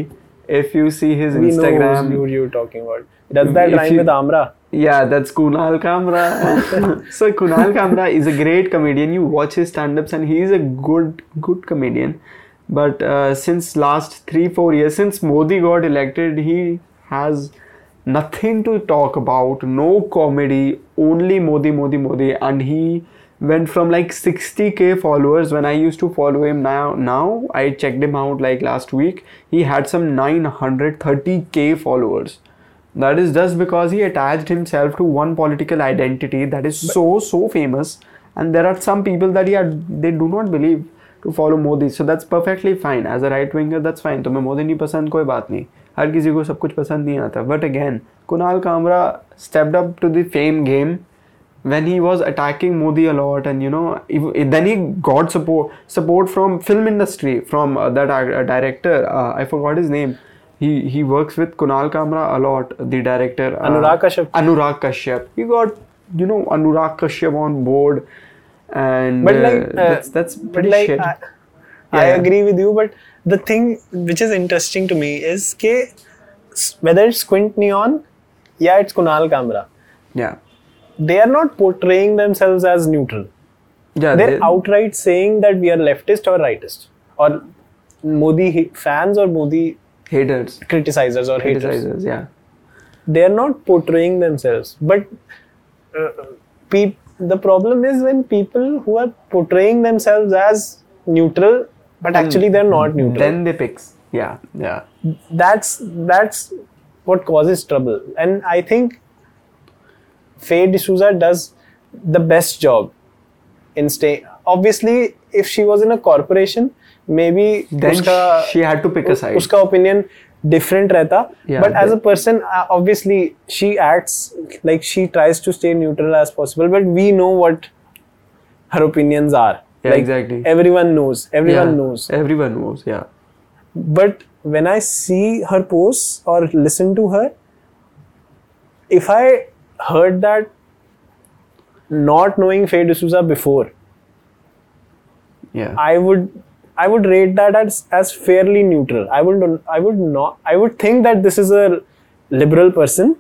if you see his we know instagram who you're talking about does that rhyme you- with amra yeah, that's Kunal Kamra. so Kunal Kamra is a great comedian. You watch his stand-ups and he is a good, good comedian. But uh, since last three, four years, since Modi got elected, he has nothing to talk about. No comedy, only Modi, Modi, Modi, and he went from like 60k followers when I used to follow him. Now, now I checked him out like last week. He had some 930k followers that is just because he attached himself to one political identity that is so so famous and there are some people that yeah they do not believe to follow modi so that's perfectly fine as a right winger that's fine तुम्हें मोदी नहीं पसंद कोई बात नहीं हर किसी को सब कुछ पसंद नहीं आता but again kunal kamra stepped up to the fame game when he was attacking Modi a lot, and you know, then he got support support from film industry from uh, that uh, director. Uh, I forgot his name. He he works with Kunal Kamra a lot. The director uh, Anurag Kashyap. Anurag Kashyap. He got you know Anurag Kashyap on board, and but uh, like uh, that's that's but pretty like shit. I, I Yeah. agree with you but the thing which is interesting to me is ke, whether it's Quint Neon yeah it's Kunal Kamra yeah, they are not portraying themselves as neutral yeah. they're they- outright saying that we are leftist or rightist or Modi fans or Modi haters, criticizers or haters. Yeah, they are not portraying themselves but uh, peop- the problem is when people who are portraying themselves as neutral but actually they're not neutral then they picks. Yeah, yeah. that's that's what causes trouble and i think faye d'souza does the best job in staying obviously if she was in a corporation maybe Then uska, she had to pick a side. uska opinion different रहता Yeah, but as a but- person uh, obviously she acts like she tries to stay neutral as possible but we know what her opinions are Yeah, like exactly. everyone knows everyone yeah. knows Everyone knows. Yeah. but when I see her posts or listen to her, if I heard that not knowing Faye D'Souza before, Yeah. I would I would rate that as as fairly neutral. I would I would not I would think that this is a liberal person.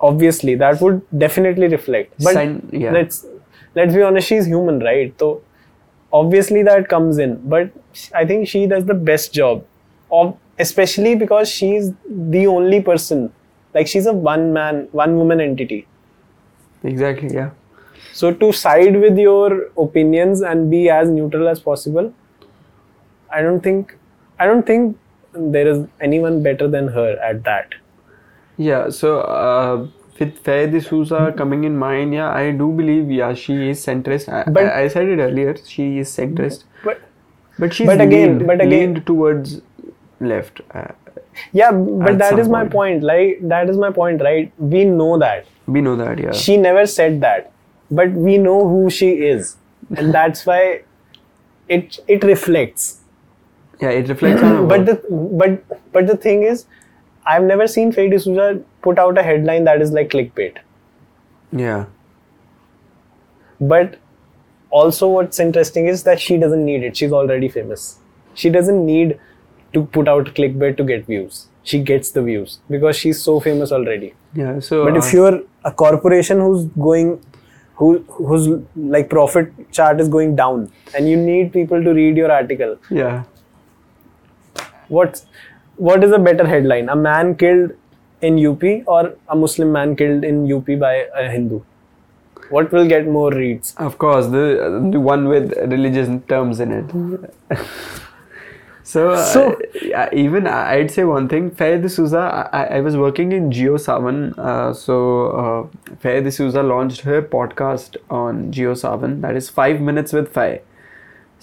Obviously, that would definitely reflect. But Sign- yeah. let's let's be honest, she's human, right? So obviously that comes in. But I think she does the best job. Of especially because she's the only person. Like she's a one man, one woman entity. Exactly. Yeah. So to side with your opinions and be as neutral as possible, I don't think I don't think there is anyone better than her at that. Yeah, so uh, with Faye D'Souza coming in mind, yeah, I do believe, yeah, she is centrist. I, But- I, I said it earlier, she is centrist. But But she's But again- leaned, but again- leaned towards left. Uh, yeah, but that is is my point. point. Like that is my point, right? We know that. we know that, yeah. She never said that. But we know who she is. And that's why it it reflects. yeah, it reflects But the but but the thing is, I've never seen Faye D'Souza put out a headline that is like clickbait. Yeah, But also, what's interesting is that she doesn't need it. She's already famous. She doesn't need to put out clickbait to get views. She gets the views because she's so famous already. yeah. So, But uh, if you're a corporation who's going, who whose like profit chart is going down, and you need people to read your article, yeah, what's what is a better headline? A man killed in UP or a Muslim man killed in UP by a Hindu? What will get more reads? of course, the the one with religious terms in it. So, uh, So- yeah, even I'd say one thing. Faye D'Souza, I, I was working in JioSaavn. Uh, so, uh, Faye D'Souza launched her podcast on JioSaavn. That is five minutes with Faye.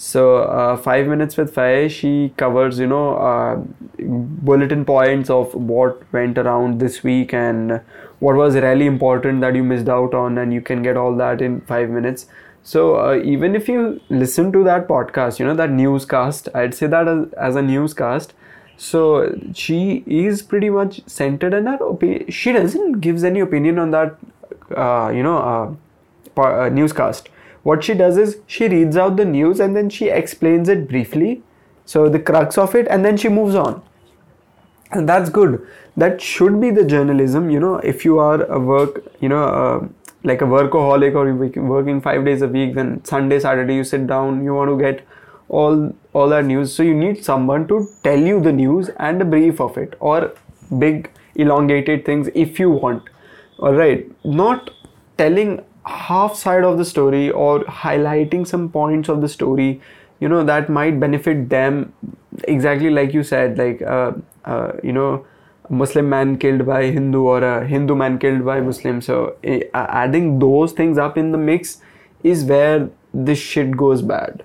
So, uh, five minutes with Faye, she covers, you know, uh, bulletin points of what went around this week and what was really important that you missed out on, and you can get all that in five minutes. So, uh, even if you listen to that podcast, you know, that newscast, I'd say that as, as a newscast. So, she is pretty much centered in her opinion. She doesn't gives any opinion on that, uh, you know, uh, uh, newscast. What she does is she reads out the news and then she explains it briefly. So the crux of it, and then she moves on. And that's good. That should be the journalism. You know, if you are a work, you know, uh, like a workaholic or you're working five days a week, then Sunday, Saturday you sit down, you want to get all all that news. So you need someone to tell you the news and a brief of it, or big elongated things if you want. All right, not telling half side of the story or highlighting some points of the story you know that might benefit them exactly like you said like uh, uh, you know muslim man killed by hindu or a hindu man killed by muslim. So uh, adding those things up in the mix is where this shit goes bad.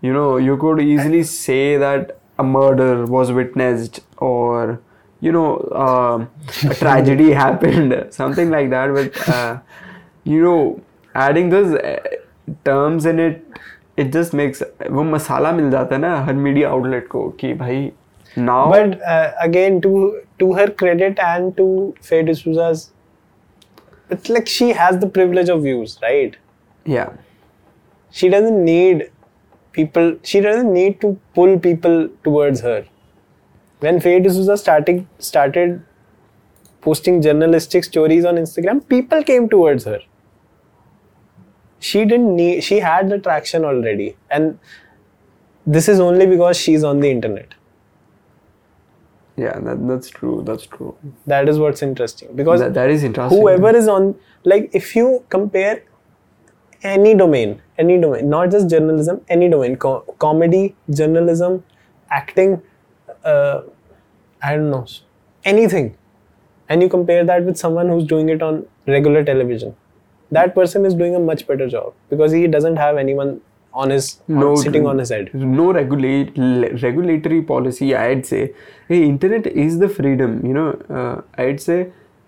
You know you could easily say that a murder was witnessed or you know um a tragedy happened something like that but uh, you know adding those uh, terms in it it just makes वो मसाला मिल जाता है ना हर media outlet को कि भाई now But uh, again, to to her credit and to Faye D'Souza's, it's like she has the privilege of views, right? yeah She doesn't need people. She doesn't need to pull people towards her. When Faye D'Souza started started posting journalistic stories on Instagram, people came towards her. She didn't need. She had the traction already, and this is only because she's on the internet. yeah that, that's true that's true. That is what's interesting. Because that, that is interesting. whoever is on like if you compare any domain any domain not just journalism any domain co- comedy journalism acting uh, i don't know anything. And you compare that with someone who's doing it on regular television that person is doing a much better job because he doesn't have anyone on his on- sitting on his head no regulate le- regulatory policy i'd say hey internet is the freedom you know uh, i'd say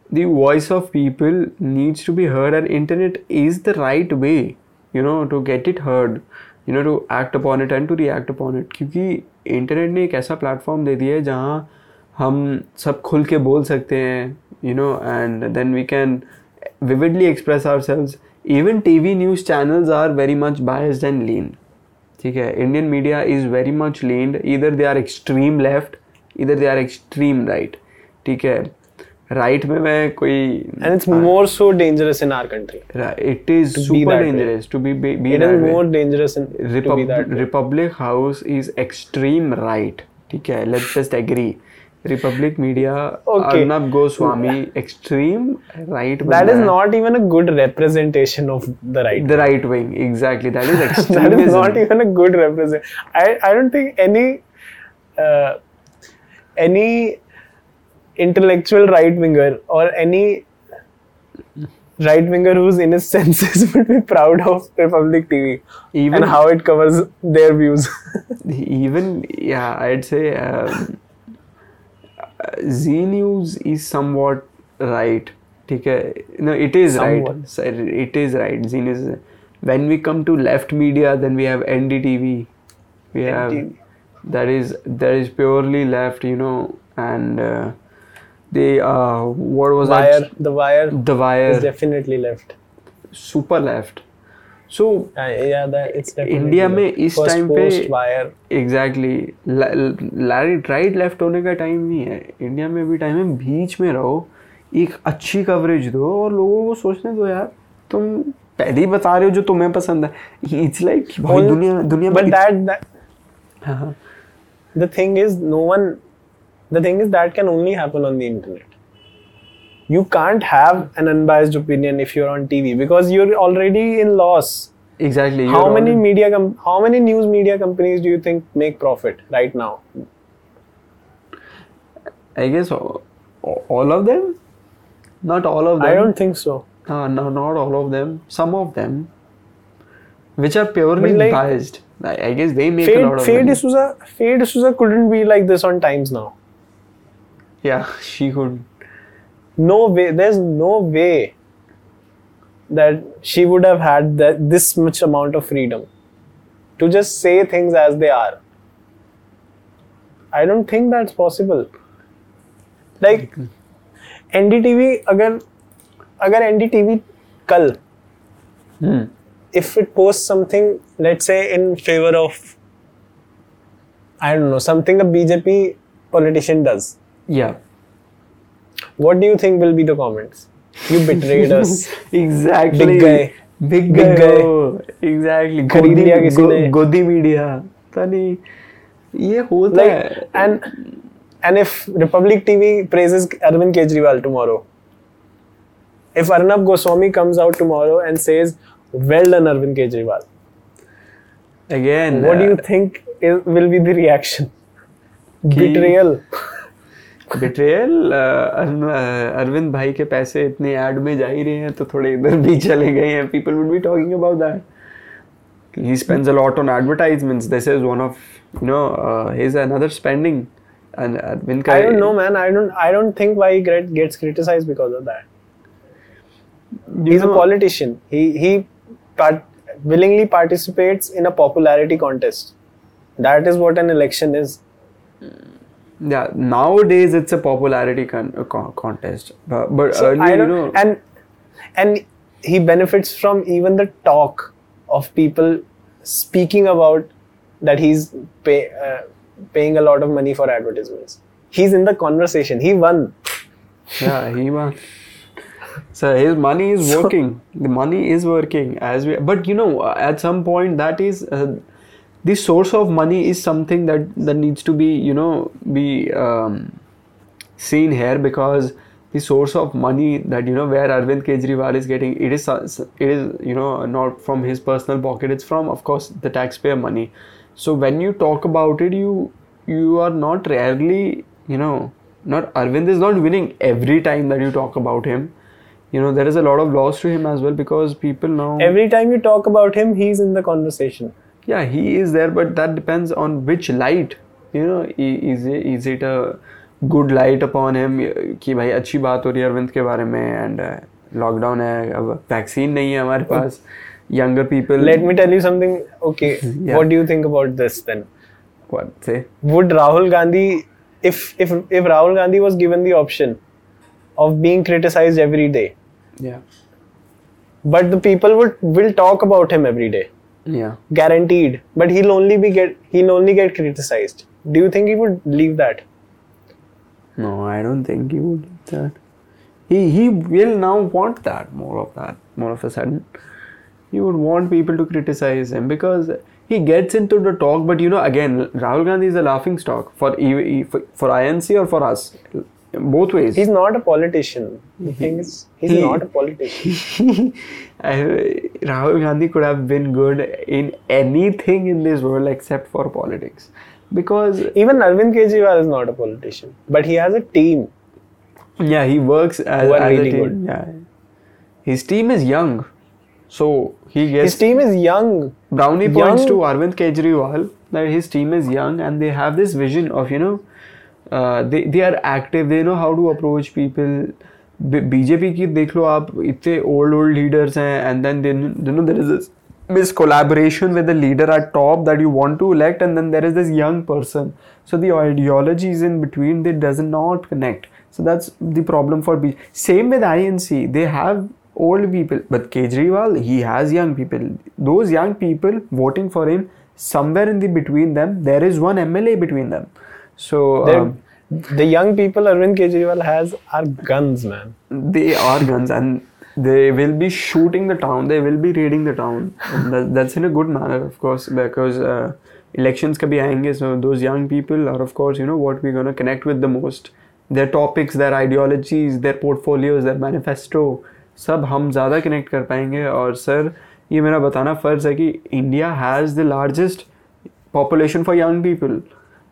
the voice of people needs to be heard and internet is the right way you know to get it heard you know to act upon it and to react upon it क्योंकि internet ने एक ऐसा platform दे दिया है जहाँ हम सब खुल के बोल सकते हैं you know and then we can vividly express ourselves even tv news channels are very much biased and lean ठीक है Indian media is very much leaned इधर दे आर एक्सट्रीम लेफ्ट इधर दे आर एक्सट्रीम राइट ठीक है right में मैं कोई And it's more so dangerous in our country. It is To be super that way. dangerous to be be, be It that is way. more dangerous in, to be Repub- that way. Republic House is extreme right. ठीक है let's just agree. Republic Media, okay. Arnab Goswami, extreme right wing. That is not even a good representation of the right. The wing. right wing, exactly. That is that is not even a good represent. I I don't think any uh, any intellectual right winger or any right winger who's in his senses would be proud of Republic TV even and how it covers their views. even yeah, I'd say. Um, Zee News is somewhat right, ठीक है? No right. Is right it is right when we come to left media then we have ndtv we have that is that is purely left you know and uh, the uh, what was wire that? the wire the wire. is definitely left. Super left. So India में इस time पे exactly right right left होने का time नहीं है. India में भी time है बीच में रहो. एक अच्छी कवरेज दो और लोगों को सोचने दो यार. तुम पहले ही बता रहे हो जो तुम्हें पसंद है. इट्स लाइक भाई दुनिया दुनिया but that the thing is no one the thing is that can only happen on the internet you can't have an unbiased opinion if you're on tv because you're already in loss. Exactly how many all- media com- how many news media companies do you think make profit right now? I guess all, of them? Not all of them. i don't think so. Uh, no not all of them. Some of them which are purely like- biased. I, guess they make a lot of fade money. D'Souza Faye D'Souza couldn't be like this on times now. Yeah she could no way there's no way that she would have had that, this much amount of freedom to just say things as they are. I don't think that's possible. Like ndtv agar agar ndtv kal hmm. if it posts something let's say in favor of i don't know something a bjp politician does. Yeah what do you think will be the comments you betrayed us exactly Big guy. big Big guy, guy. oh, exactly खरीद गोदी- लिया किसी गो- ने। गोदी media पता नहीं ये होता like है and and if republic tv praises arvind kejriwal tomorrow if arnab goswami comes out tomorrow and says well done arvind kejriwal again what do you uh, think is, will be the reaction कि- betrayal Betrayal Arvind भाई के पैसे इतने add में जा ही रहे हैं तो थोड़े इधर भी चले गए हैं people would be talking about that he spends a lot on advertisements this is one of you know uh, his another spending and Arvind i don't know man i don't i don't think why he get, gets criticized because of that you he's know, a politician he he part, willingly participates in a popularity contest that is what an election is yeah nowadays it's a popularity con- uh, con- contest but, but So earlier I you know and and he benefits from even the talk of people speaking about that he's pay, uh, paying a lot of money for advertisements. He's in the conversation. He won. yeah he won so his money is working the money is working as we but you know at some point that is uh, the source of money is something that that needs to be you know be um, seen here because the source of money that you know where Arvind Kejriwal is getting it is it is you know not from his personal pocket. It's from of course the taxpayer money. So when you talk about it you you are not rarely you know not Arvind is not winning every time that you talk about him. You know there is a lot of loss to him as well because people now Every time you talk about him, he's in the conversation. Yeah he is there but that depends on which light you know is it, is it a good light upon him कि भाई अच्छी बात हो रही है अरविंद के बारे में एंड लॉकडाउन है अब वैक्सीन नहीं है हमारे पास younger people Let me tell you something. Okay, Yeah. what do you think about this then? what say Would Rahul Gandhi, if if if Rahul Gandhi was given the option of being criticized every day, yeah but the people would will talk about him every day, Yeah. guaranteed. But he'll only be get he'll only get criticized. Do you think he would leave that? No, I don't think he would leave that. He he will now want that more of that more of a sudden. He would want people to criticize him because he gets into the talk. But you know, again, Rahul Gandhi is a laughing stock for for, for INC or for us, both ways. He's not a politician. The thing is, he's He- not a politician. Rahul Gandhi could have been good in anything in this world except for politics, because Even Arvind Kejriwal is not a politician, but he has a team. yeah, he works as, as really a team. good. Yeah, his team is young, so he gets His team is young. Brownie points to Arvind Kejriwal that his team is young and they have this vision of you know uh, they they are active they know how to approach people B- BJP की देख लो आप इतने old old leaders हैं and then you know there is this this collaboration with the leader at top that you want to elect and then there is this young person so the ideologies in between they does not connect so that's the problem for B. Same with INC they have old people but Kejriwal he has young people those young people voting for him somewhere in the between them there is one MLA between them so They're- um, the young people Arvind Kejriwal has are guns, man. they are guns and they will be shooting the town they will be raiding the town and that, that's in a good manner of course because uh, elections kabhi aayenge so those young people are of course you know what we're going to connect with the most their topics their ideologies their portfolios their manifesto सब हम ज़्यादा connect कर पाएंगे और sir ये मेरा बताना फ़र्ज़ है कि India has the largest population for young people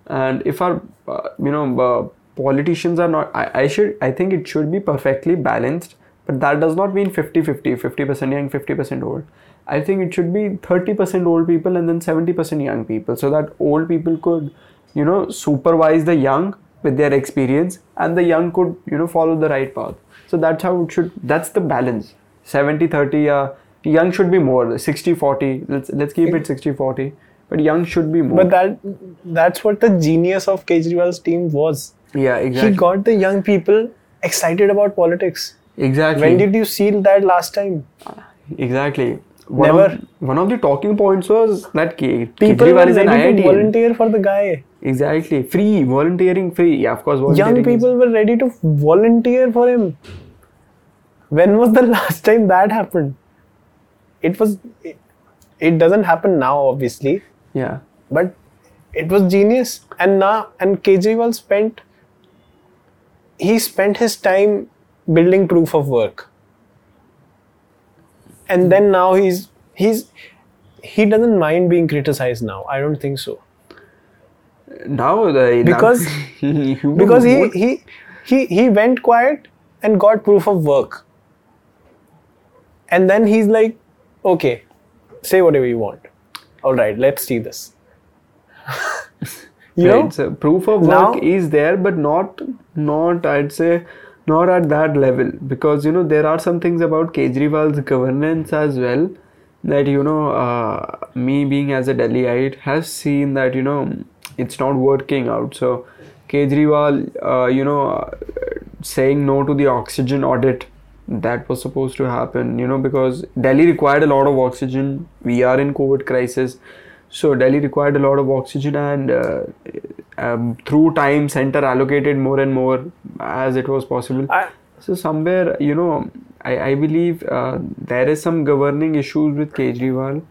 and if our uh, you know uh, politicians are not I, I should i think it should be perfectly balanced but that does not mean 50 50 50% young 50% old. I think it should be 30% old people and then 70% young people so that old people could you know supervise the young with their experience and the young could you know follow the right path. So that's how it should that's the balance. 70 30 uh, young should be more 60 40 let's let's keep it 60 40 but young should be more But that that's what the genius of Kejriwal's team was. yeah exactly He got the young people excited about politics. exactly When did you see that last time? exactly one Never. of, one of the talking points was that Ke- People were Kejriwal is an ready to IIT volunteer for the guy. exactly free volunteering free yeah of course Young volunteering is- people were ready to volunteer for him. When was the last time that happened? It was. It, it doesn't happen now, obviously, yeah but it was genius. And now, and Kejriwal spent. He spent his time building proof of work. And then now he's he's he doesn't mind being criticized now. I don't think so. now uh, the Because- because he, he he he went quiet and got proof of work and then he's like okay say whatever you want all right let's see this. You know right, so proof of now- work is there but not not i'd say not at that level. Because you know there are some things about kejriwal's governance as well that you know uh, me being as a delhiite has seen that you know it's not working out. So kejriwal uh, you know uh, saying no to the oxygen audit that was supposed to happen you know because delhi required a lot of oxygen. We are in covid crisis. So delhi required a lot of oxygen and uh, um, through time center allocated more and more as it was possible. I, so somewhere you know i, I believe uh, there is some governing issues with kejriwal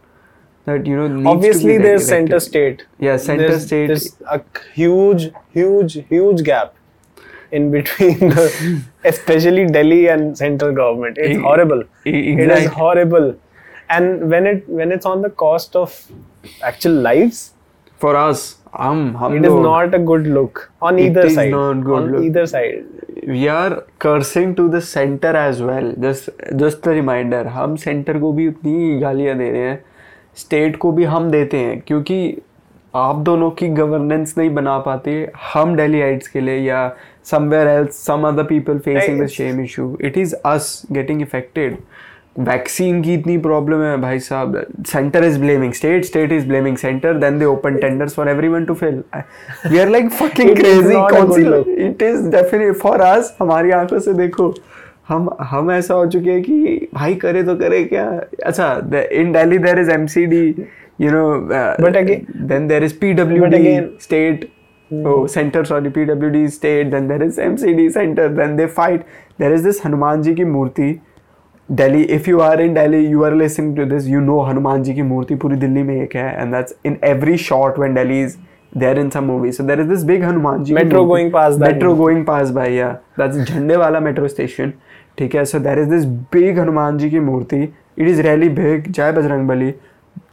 that you know obviously there's center state. Yeah center there's, state. there's a huge huge huge gap in between the especially delhi and central government it's E- horrible e- it is horrible and when it when it's on the cost of actual lives for us um, hum It is not a good look on either It is side. not good on look. either side. we are cursing to the center as well just just a reminder हम center को भी उतनी गालियाँ दे रहे हैं state को भी हम देते हैं क्योंकि आप दोनों की गवर्नेंस नहीं बना पाते हम डेलीइट्स के लिए या somewhere else some other people facing the same issue. It is us getting affected. Vaccine की इतनी प्रॉब्लम है भाई साहब। Centre is blaming state state is blaming centre then they open tenders for everyone to fill we are like fucking It is crazy कौन सी. It is definite for us हमारी आँखों से देखो। हम हम ऐसा हो चुके हैं कि भाई करे तो करे क्या? अच्छा in Delhi there is MCD you know But again- then there is pwd But again- state oh, center sorry pwd state then there is mcd center then they fight. There is this hanuman ji ki murti Delhi if you are in Delhi you are listening to this you know Hanuman ji की मूर्ति पूरी दिल्ली में एक है and that's in every shot when Delhi is there in some movie so there is this big Hanuman ji metro going pass metro going pass by या that's झंडे वाला metro station ठीक है so there is this big Hanuman ji की मूर्ति it is really big जय Bajrang Bali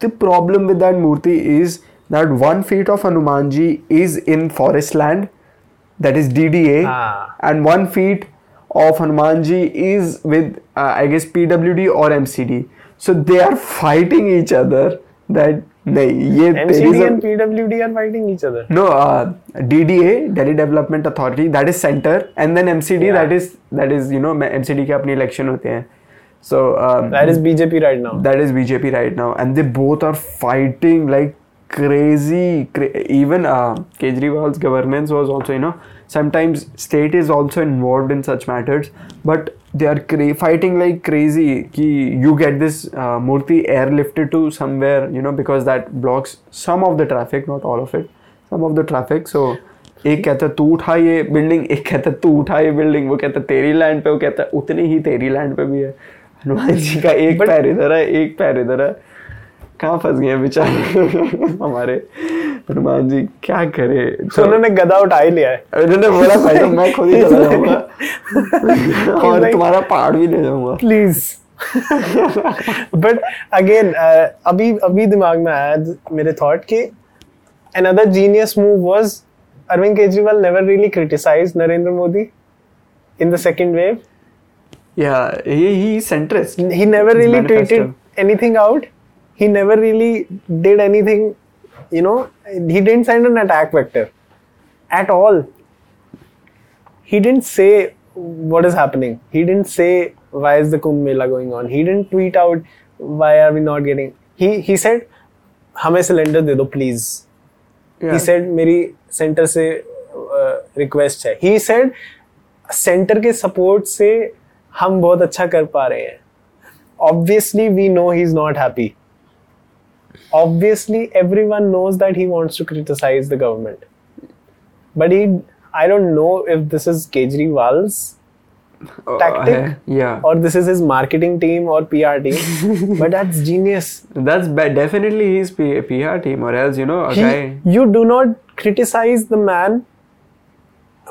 the problem with that murti is that one feet of Hanuman ji is in forest land. That is DDA. Ah. And one feet of Hanuman ji is with, uh, I guess, PWD or MCD. So they are fighting each other. That नहीं ये तेरी MCD सब- and PWD are fighting each other. no, uh, DDA, Delhi Development Authority, that is center, and then MCD, Yeah. that is that is you know MCD के अपने election होते हैं. So um, That is BJP right now. that is BJP right now, and they both are fighting like crazy. Cra- even uh, Kejriwal's governance was also you know sometimes state is also involved in such matters, but they are cra- fighting like crazy. Ki you get this uh, Murti airlifted to somewhere you know because that blocks some of the traffic, not all of it, some of the traffic. So एक कहता है तू उठा ये building एक कहता है तू उठा ये बिल्डिंग वो कहता है तेरी लैंड पे वो कहता है उतनी ही तेरी लैंड पे भी है हनुमान जी का एक पैर इधर है एक पैर इधर है कहाँ फंस गए बेचारे? हमारे हनुमान जी क्या करे? तो उन्होंने गदा उठा ही लिया है। उन्होंने बोला भाई तो मैं खुद ही और तुम्हारा पहाड़ भी ले जाऊँगा। प्लीज़ बट अगेन uh, अभी अभी दिमाग में आया मेरे थॉट के another genius move was Arvind Kejriwal never really criticise Narendra Modi in the second wave या he centrist he never really tweeted anything out He never really did anything, you know, he didn't send an attack vector at all. He didn't say what is happening. He didn't say why is the Kumbh Mela going on. He didn't tweet out why are we not getting. He he said हमें cylinder दे दो please Yeah. he said मेरी centre से request है he said centre के support से हम बहुत अच्छा कर पा रहे हैं obviously we know he's not happy obviously everyone knows that he wants to criticize the government. But he i don't know if this is kejriwal's Uh, tactic yeah. or this is his marketing team or pr team but that's genius. That's ba- definitely his P- PR team or else you know a he, guy you do not criticize the man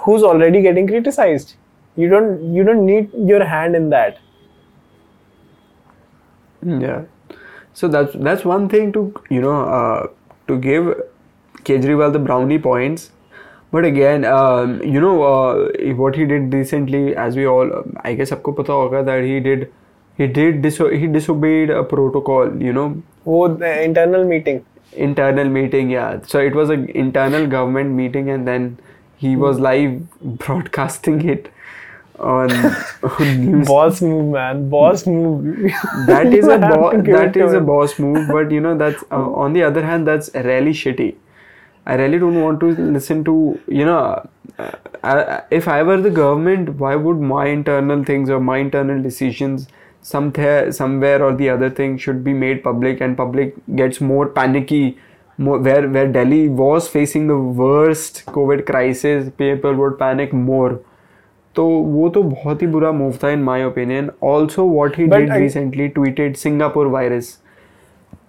who's already getting criticized. You don't you don't need your hand in that. Yeah. So that's that's one thing to you know uh, to give Kejriwal the brownie points. But again, um, you know uh, what he did recently, as we all, I guess, आपको पता होगा that he did he did diso- he disobeyed a protocol. You know, वो internal meeting internal meeting. Yeah. So it was an internal government meeting, and then he was live broadcasting it on, news. Boss move man. Boss move. That is a bo- that is a boss move but you know that's uh, on the other hand that's really shitty. I really don't want to listen to you know uh, uh, if i were the government why would my internal things or my internal decisions somewhere somewhere or the other thing should be made public and public gets more panicky more, where where delhi was facing the worst covid crisis people would panic more तो वो तो बहुत ही बुरा move था in my opinion also what he did recently tweeted Singapore virus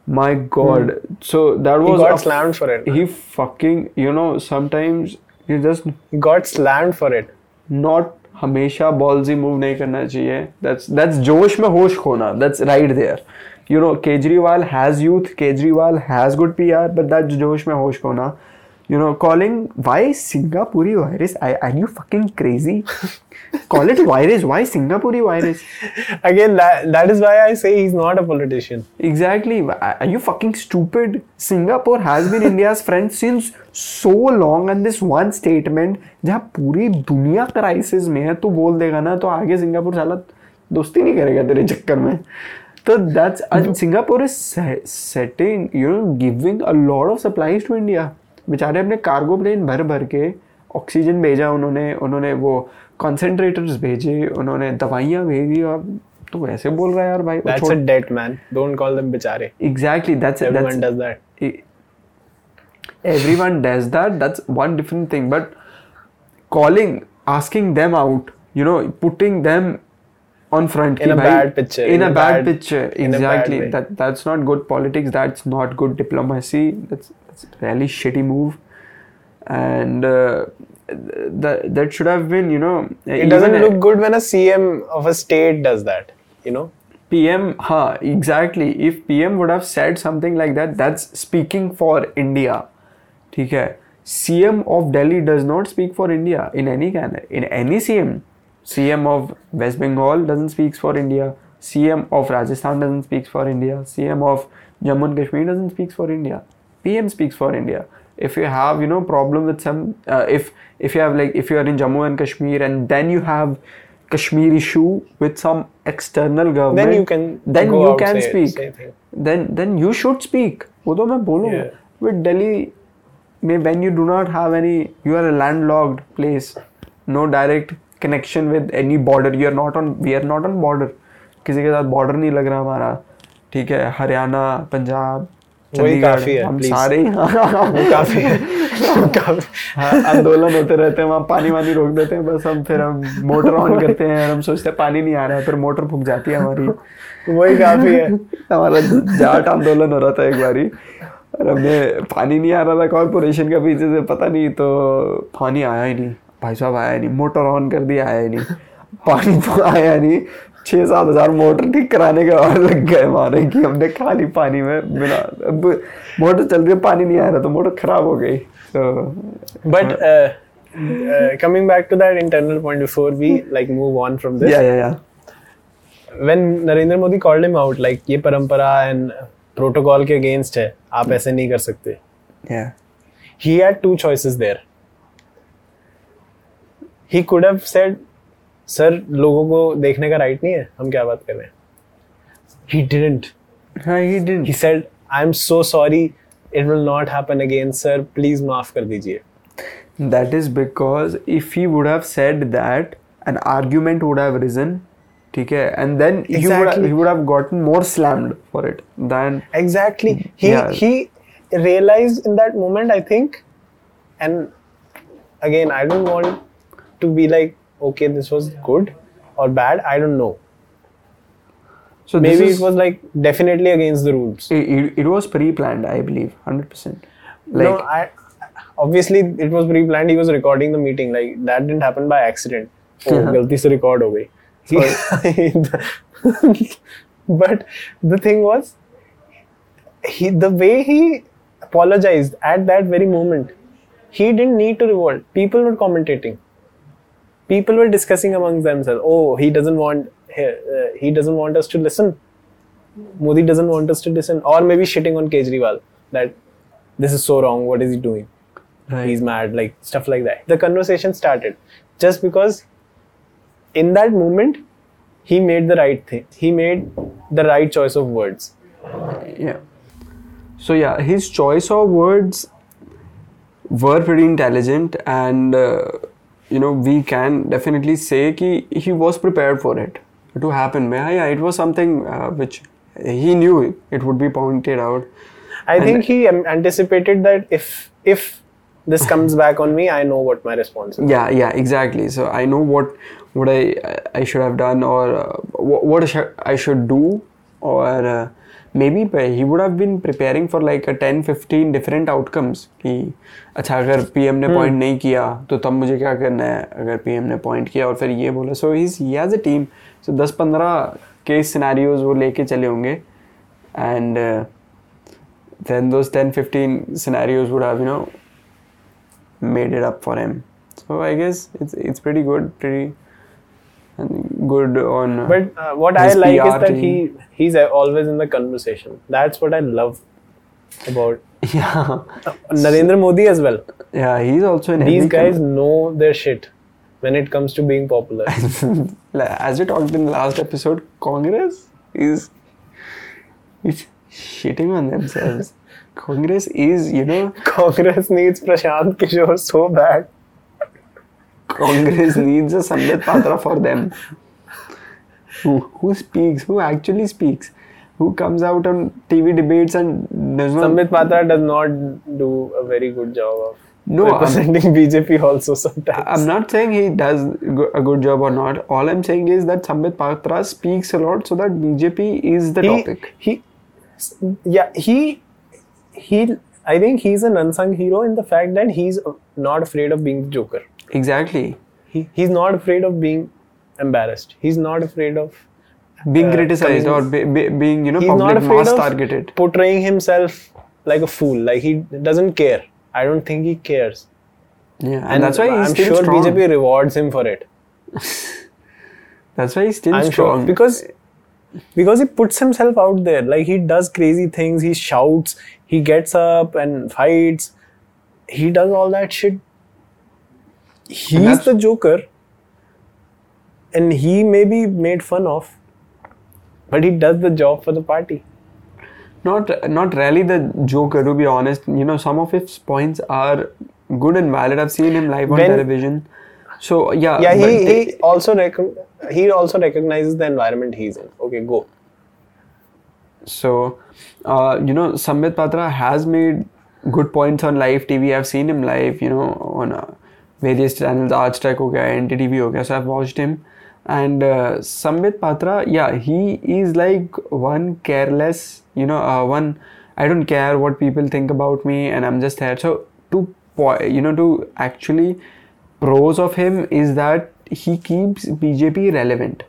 my God so that was got for it he fucking you know sometimes he just got slammed for it not हमेशा ballsy move नहीं करना चाहिए. That's that's जोश में होश खोना. That's right there you know Kejriwal has youth Kejriwal has good PR but that's जोश में होश खोना. You know calling why Singapore virus I, are you fucking crazy call it virus why Singapore virus again that, that is why i say he's not a politician Exactly. Are you fucking stupid? Singapore has been India's friend since so long and this one statement जहाँ पूरी दुनिया crisis में है तू बोल देगा ना तो आगे सिंगापुर साला दोस्ती नहीं करेगा तेरे चक्कर में तो that's Singapore is setting you know giving a lot of supplies to India बेचारे अपने कार्गो प्लेन भर भर के ऑक्सीजन भेजा उन्होंने उन्होंने वो कॉन्सेंट्रेटर्स भेजे उन्होंने दवाइयाँ भेजी। और तो ऐसे बोल रहा है यार भाई that's a date man don't call them बेचारे. Exactly that's everyone does that everyone does that that's one different thing but calling asking them out you know putting them on front in a bhai, bad picture in, in a, bad, bad, picture exactly. bad that that's not good politics that's not good diplomacy that's, that's really shitty move. And uh, that that should have been you know it doesn't look good when a cm of a state does that you know? Pm ha exactly. If pm would have said something like that that's speaking for india. Okay. cm of delhi does not speak for india in any in any cm CM of West Bengal doesn't speak for India. CM of Rajasthan doesn't speak for India. CM of Jammu and Kashmir doesn't speak for India. PM speaks for India. If you have you know problem with some uh, if if you have like if you are in Jammu and Kashmir and then you have Kashmir issue with some external government Then you can. then go you out, can say- speak say thing. then then you should speak वो तो मैं बोलूँगा Yeah. with Delhi में when you do not have any you are a landlocked place no direct connection with any border you are not on we are not on border किसी के साथ border नहीं लग रहा हमारा। ठीक है हरियाणा पंजाब वही काफ़ी हम सारे है काफ़ी हाँ, आंदोलन होते रहते हैं वहाँ पानी वानी रोक देते हैं बस हम फिर हम मोटर ऑन करते हैं हम सोचते हैं पानी नहीं आ रहा है फिर मोटर फूक जाती है हमारी। वही काफ़ी है। हमारा जाट आंदोलन हो रहा था एक बारी और हमने पानी नहीं आ रहा था कॉरपोरेशन का पीछे से पता नहीं तो पानी आया ही नहीं। भाई साहब आया नहीं। मोटर ऑन कर दिया आया नहीं। पानी तो आया नहीं। छः सात हज़ार मोटर ठीक कराने के बाद लग गए मारे कि हमने खाली पानी में बिना अब मोटर चल रही पानी नहीं आ रहा तो मोटर खराब हो गई। But coming back to that internal point before we like move on from this when Narendra Modi called him out like ये परंपरा एंड प्रोटोकॉल के अगेंस्ट है आप ऐसे नहीं कर सकते he had two choices there he could have said sir लोगों को देखने का राइट नहीं है हम क्या बात कर रहे हैं? ही डिडंट हाँ he didn't he said I am so sorry it will not happen again sir please माफ़ कर दीजिए. That is because if he would have said that an argument would have risen ठीक है? And then he would have gotten more slammed for it then exactly he he realized in that moment I think and again I don't want to be like, okay, this was good or bad. I don't know. So maybe is, it was like definitely against the rules. It, it was pre-planned, I believe, hundred percent. Like no, I, obviously it was pre-planned. He was recording the meeting. Like that didn't happen by accident. Oh, galti se record ho oh. but the thing was, he the way he apologized at that very moment, he didn't need to revolt. People were commentating. People were discussing amongst themselves. Oh, he doesn't want he, uh, he doesn't want us to listen. Modi doesn't want us to listen, or maybe shitting on Kejriwal that this is so wrong. What is he doing? Right. He's mad, like stuff like that. The conversation started just because in that moment he made the right thing. He made the right choice of words. yeah. So yeah, his choice of words were pretty intelligent, and uh, you know we can definitely say कि he was prepared for it to happen. Yeah, yeah, it was something uh, which he knew it would be pointed out. I And- think he anticipated that if if this comes back on me, I know what my response is. Yeah, yeah, exactly. So I know what what I I should have done or uh, what, what I should- I should do or uh, maybe he would have been preparing for like a ten fifteen different outcomes कि अच्छा अगर P M ने hmm. Point नहीं किया तो तब मुझे क्या करना है? अगर पी एम ने पॉइंट किया और फिर ये बोला। सो his he as a team so दस पंद्रह के सिनारीज वो लेके चले होंगे। And then those ten fifteen scenarios would have you know made it up for am so I guess it's it's very good very good on. But uh, what I like PR is that team. he he's uh, always in the conversation. That's what I love about yeah, Narendra Modi as well. yeah, he's also in These guys know their shit when it comes to being popular. As we talked in the last episode, Congress is is shitting on themselves. Congress is, you know, Congress needs Prashant Kishore so bad. Congress needs a Sambit Patra for them. Who who speaks? Who actually speaks? Who comes out on TV debates and does not Sambit Patra does not do a very good job of No, I'm- representing BJP also sometimes. I'm not saying he does a good job or not. All I'm saying is that Sambit Patra speaks a lot so that BJP is the he, topic. he, yeah, he, he. I think he's an unsung hero in the fact that he's not afraid of being the Joker. Exactly. He, he's not afraid of being embarrassed. He's not afraid of Being Uh, criticized or be, be, being, you know, he's not public afraid mass of targeted. portraying himself like a fool. Like he doesn't care. I don't think he cares. Yeah, and, that's why he's I'm sure strong. BJP rewards him for it. That's why he's still I'm strong. sure because because he puts himself out there. Like he does crazy things. He shouts. He gets up and fights. He does all that shit. He's the Joker, and he may be made fun of, but he does the job for the party. not not really the Joker to be honest. You know, some of his points are good and valid. I've seen him live on television. So yeah, Yeah, he, they- he also rec- he also recognizes the environment he's in. Okay, go. So, uh, you know, Sambit Patra has made good points on live TV. I've seen him live, you know, on uh, various channels, Aaj Tak ho gaya, NDTV ho gaya. So I've watched him. And uh, Sambit Patra, yeah, he is like one careless, you know, uh, one, I don't care what people think about me and I'm just there. So to, you know, to actually, pros of him is that he keeps BJP relevant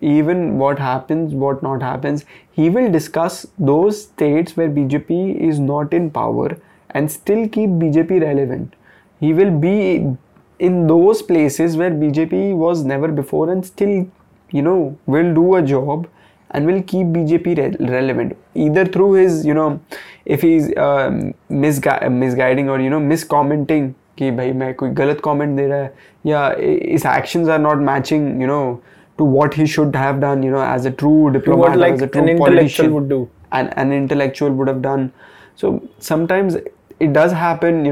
even what happens, what not happens, he will discuss those states where BJP is not in power and still keep BJP relevant. He will be in those places where BJP was never before and still, you know, will do a job and will keep BJP re- relevant. Either through his, you know, if he's um, misgui- misguiding or, you know, miscommenting कि भाई मैं कोई गलत comment दे रहा है या his actions are not matching, you know, to what he should have done, you know, as a true diplomat, what like as a true an intellectual politician, would do. and an intellectual would have done. So sometimes it does happen,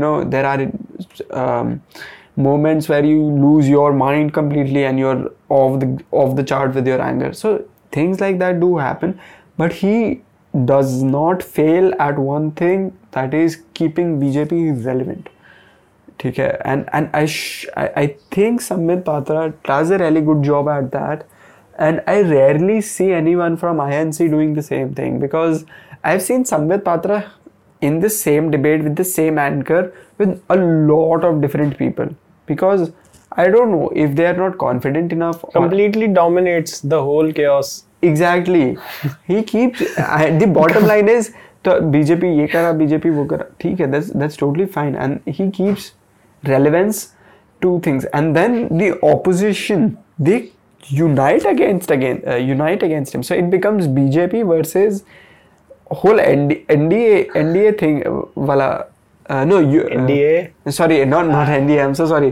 moments where you lose your mind completely and you're off the off the chart with your anger. So things like that do happen but he does not fail at one thing that is keeping bjp relevant. okay and and i I, I think sambit patra does a really good job at that. And i rarely see anyone from inc doing the same thing because i've seen sambit patra in the same debate with the same anchor with a lot of different people because I don't know if they are not confident enough or- Completely dominates the whole chaos. Exactly he keeps the bottom line is तो BJP ये करा BJP वो करा ठीक है that's that's totally fine and he keeps relevance to things and then the opposition they unite against again uh, unite against him so it becomes bjp versus whole ND, nda nda thing uh, wala uh, no you, uh, NDA, sorry not not nda i'm so sorry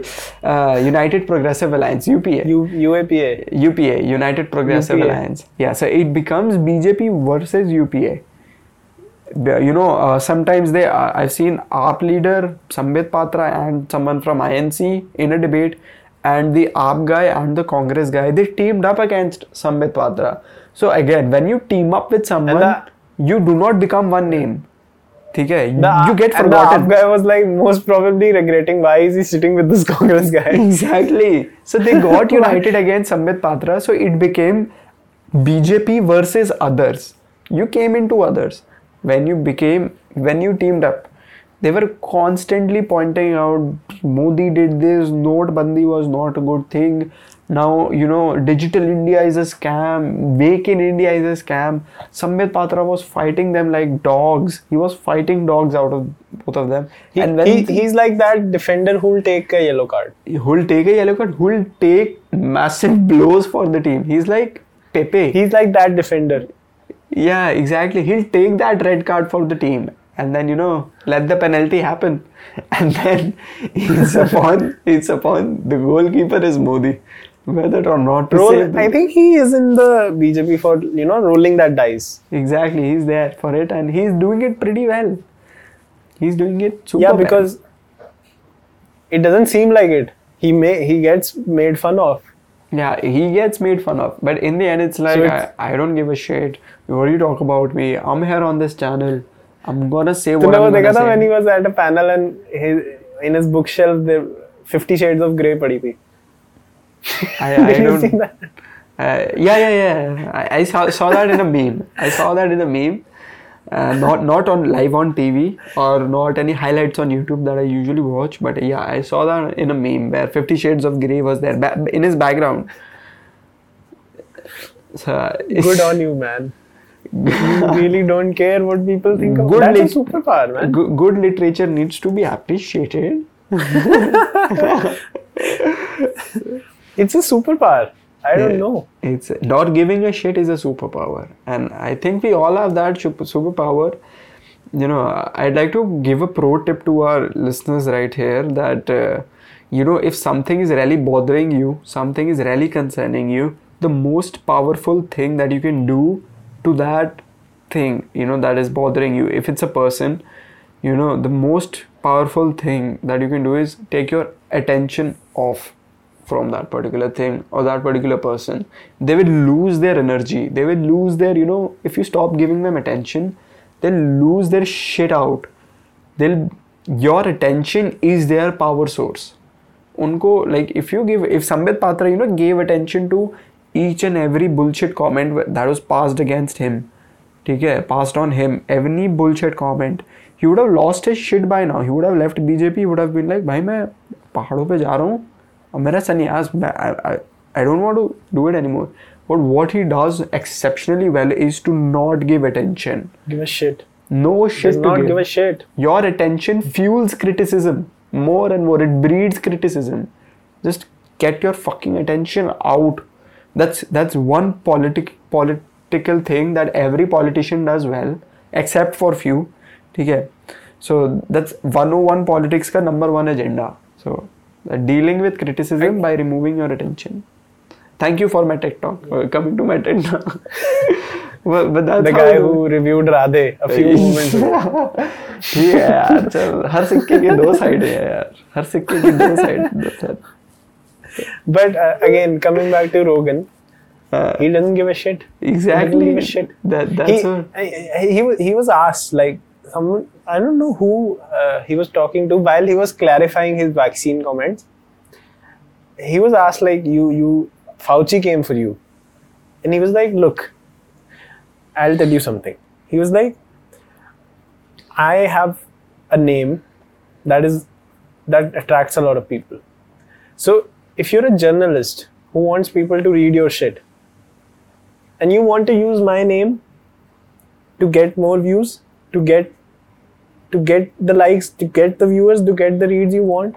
uh, united progressive alliance upa U, UAPA. UPA, United Progressive UPA. Alliance. Yeah, so it becomes BJP versus UPA. You know, uh, sometimes they, uh, I've seen AAP leader Sambit Patra and someone from INC in a debate, and the AAP guy and the Congress guy, they teamed up against Sambit Patra. So again, when you team up with someone, the- you do not become one name. ठीक है The, you get and the forgotten AAP guy was like most probably regretting why is he sitting with this Congress guy. Exactly. So they got united against Sambit Patra. So it became BJP versus others. You came into others. When you became, when you teamed up, they were constantly pointing out Modi did this, Note Bandi was not a good thing. Now, you know, digital India is a scam, Make in India is a scam. Sambit Patra was fighting them like dogs. He was fighting dogs out of both of them. He, and when he, he's like that defender who'll take a yellow card. who'll take a yellow card, who'll take massive blows for the team. He's like Pepe. He's like that defender. yeah, exactly. He'll take that red card for the team and then you know let the penalty happen. And then it's upon it's upon the goalkeeper is Modi whether or not Roll, I think he is in the BJP for you know rolling that dice. Exactly, he's there for it, and he's doing it pretty well. He's doing it super. Yeah, because it doesn't seem like it. He may he gets made fun of. Yeah, he gets made fun of, but in the end, it's like so it's, I, I don't give a shit. What do you talk about me? I'm here on this channel. I'm gonna say what I'm gonna say. when he was at a panel and his, in his bookshelf, there 50 Shades of Grey padi thi. I, I don't. see that? Uh, yeah, yeah, yeah. I, I saw, saw that in a meme. I saw that in a meme. Uh, not not on live on TV or not any highlights on YouTube that I usually watch. But yeah, I saw that in a meme where Fifty Shades of Grey was there ba- in his background. So Good on you, man. You really don't care what people think of. Good That's a superpower, man. Good, good literature needs to be appreciated. It's a superpower. I don't Yeah. know. It's not giving a shit is a superpower, and I think we all have that superpower. You know, I'd like to give a pro tip to our listeners right here that uh, you know if something is really bothering you, something is really concerning you, the most powerful thing that you can do to that thing, you know, that is bothering you. If it's a person, you know, the most powerful thing that you can do is take your attention off from that particular thing or that particular person they will lose their energy they will lose their you know if you stop giving them attention they'll lose their shit out they'll your attention is their power source unko like if you give if sambit patra you know gave attention to each and every bullshit comment that was passed against him ठीक है passed on him any bullshit comment he would have lost his shit by now he would have left BJP he would have been like भाई मैं पहाड़ों पे जा रहा हूँ और मेरा सन्यास I don't want to do it anymore but what he does exceptionally well is to not give attention give a shit no shit to not give. give a shit your attention fuels criticism more and more it breeds criticism just get your fucking attention out that's that's one politic political thing that every politician does well except for few ठीक है so that's 101 politics का number one agenda so dealing with criticism by removing your attention thank you for my TED talk uh, coming to my TED talk but, but that's The how guy it- who reviewed Radhe a few moments ago. ठीक है यार चल हर सिक्के की दो side है यार हर सिक्के की दो side But uh, again, coming back to Rogan, he doesn't give a shit. He doesn't exactly give a shit. that that's he, what I- I- he, was- he was asked like someone I don't know who uh, he was talking to while he was clarifying his vaccine comments. He was asked like you you Fauci came for you, and he was like, look, I'll tell you something. He was like, I have a name that is that attracts a lot of people. So if you're a journalist who wants people to read your shit, and you want to use my name to get more views, to get to get the likes, to get the viewers, to get the reads you want,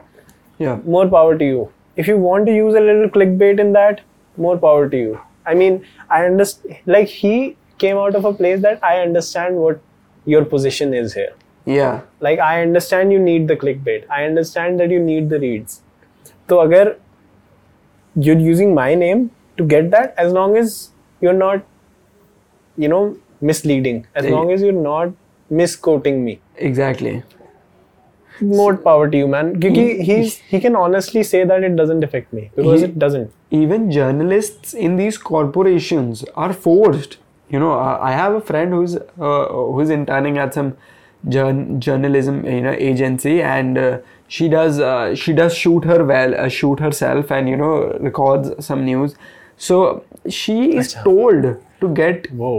yeah more power to you. If you want to use a little clickbait in that, more power to you. I mean, I understand. Like he came out of a place that I understand what your position is here. yeah Like I understand you need the clickbait. I understand that you need the reads. So agar you're using my name to get that, as long as you're not, you know, misleading, as long as you're not misquoting me, exactly more power to you, man. Because he's he can honestly say that it doesn't affect me because He- it doesn't. even journalists in these corporations are forced you know i have a friend who's uh, who's interning at some journ- journalism you know agency and uh, she does uh, she does shoot her well uh, shoot herself and you know records some news so she is told to get Whoa.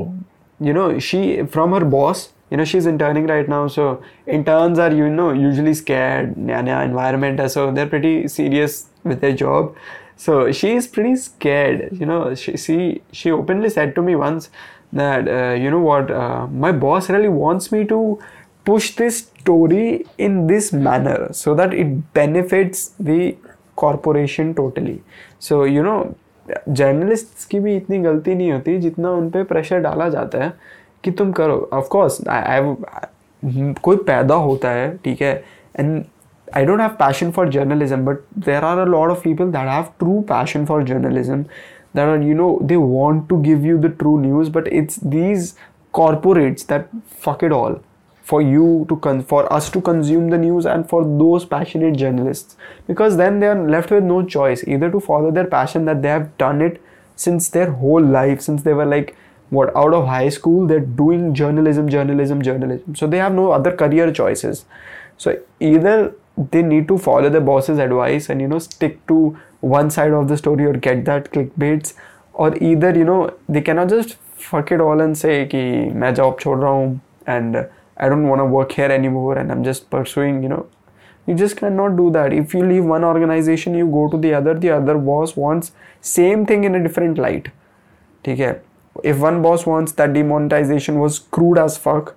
you know she from her boss you know she's interning right now so interns are you know usually scared naya naya environment hai, so they're pretty serious with their job so she is pretty scared you know she she, she openly said to me once that uh, you know what uh, my boss really wants me to push this story in this manner so that it benefits the corporation totally so you know journalists की भी इतनी गलती नहीं होती जितना उन पे pressure डाला जाता है कि तुम करो। ऑफकोर्स आई कोई पैदा होता है, ठीक है and I don't have passion for journalism but there are a lot of people that have true passion for journalism that are you know they want to give you the true news but it's these corporates that fuck it all for you to for us to consume the news and for those passionate journalist because then they are left with no choice either to follow their passion that they have done it since their whole life since they were like what out of high school they're doing journalism journalism journalism so they have no other career choices so either they need to follow the boss's advice and you know stick to one side of the story or get that clickbaits or either you know they cannot just fuck it all and say कि मैं job छोड़ रहा हूँ and I don't want to work here anymore and I'm just pursuing you know you just cannot do that if you leave one organization you go to the other the other boss wants same thing in a different light ठीक है If one boss wants that demonetization was crude as fuck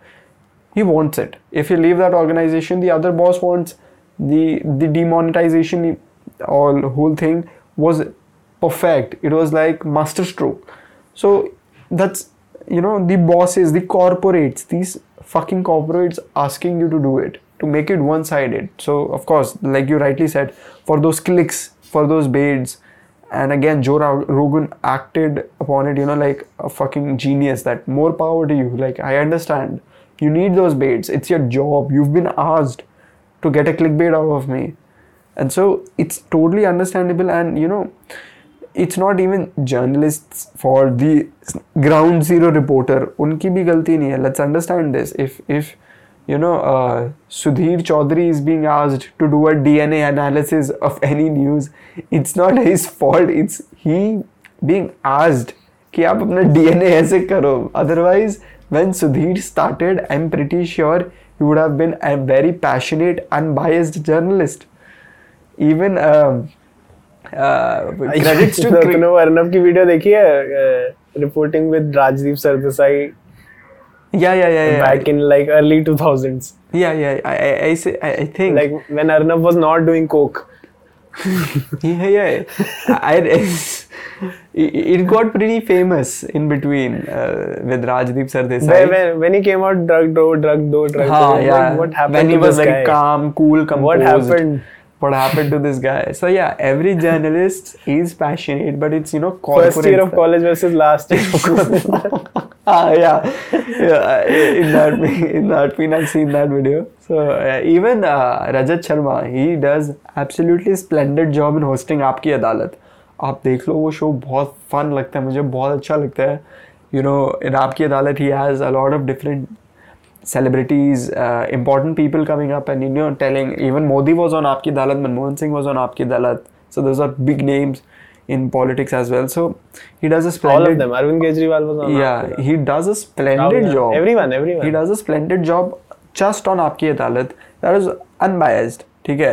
he wants it. If you leave that organization the other boss wants the the demonetization all whole thing was perfect. It was like masterstroke so that's you know the bosses the corporates these fucking corporates asking you to do it to make it one sided so of course like you rightly said for those clicks for those baits and again joe rogan acted upon it you know like a fucking genius that more power to you. Like i understand. You need those baits. It's your job. You've been asked to get a clickbait out of me. And so it's totally understandable and you know it's not even journalists for the ground zero reporter unki bhi galti nahi hai. Let's understand this. If if you know, uh, Sudhir Chaudhary is being asked to do a DNA analysis of any news. It's not his fault. It's he being asked कि आप अपना DNA ऐसे करो. Otherwise, when Sudhir started, I'm pretty sure he would have been a very passionate, unbiased journalist. Even um, uh, uh, credits to Arnab की video देखी है reporting with Rajdeep Sardesai yeah yeah yeah yeah. Back in like early 2000s yeah yeah I I, I, say, I, I think. Like when Arnab was not doing coke. Yeah yeah. I, it, got pretty famous in between uh, with Rajdeep Sardesai when, when, when he came out drug do drug do drug Haan, do yeah. like, what happened when he was like guy? calm cool composed. what happened? What happened to this guy? So yeah every journalist is passionate but it's you know first year of corporate- college versus last year. of college ah, yeah. yeah. In that, in that, we have seen that video. So uh, even uh, Rajat Sharma, he does absolutely splendid job in hosting Aapki Adalat. आप देख लो वो show बहुत fun लगता है मुझे बहुत अच्छा लगता है you no in Aapki Adalat he has a lot of different celebrities important people coming up and you know telling even Modi was on Aapki Adalat Manmohan Singh was on Aapki Adalat so those are big names in politics as well. So he does a all splendid of them Arvind Kejriwal was on yeah, after that. he does a Rahul splendid Gandhi. job. everyone everyone He does a splendid job just on Aapki Adalat. That is unbiased. ठीक है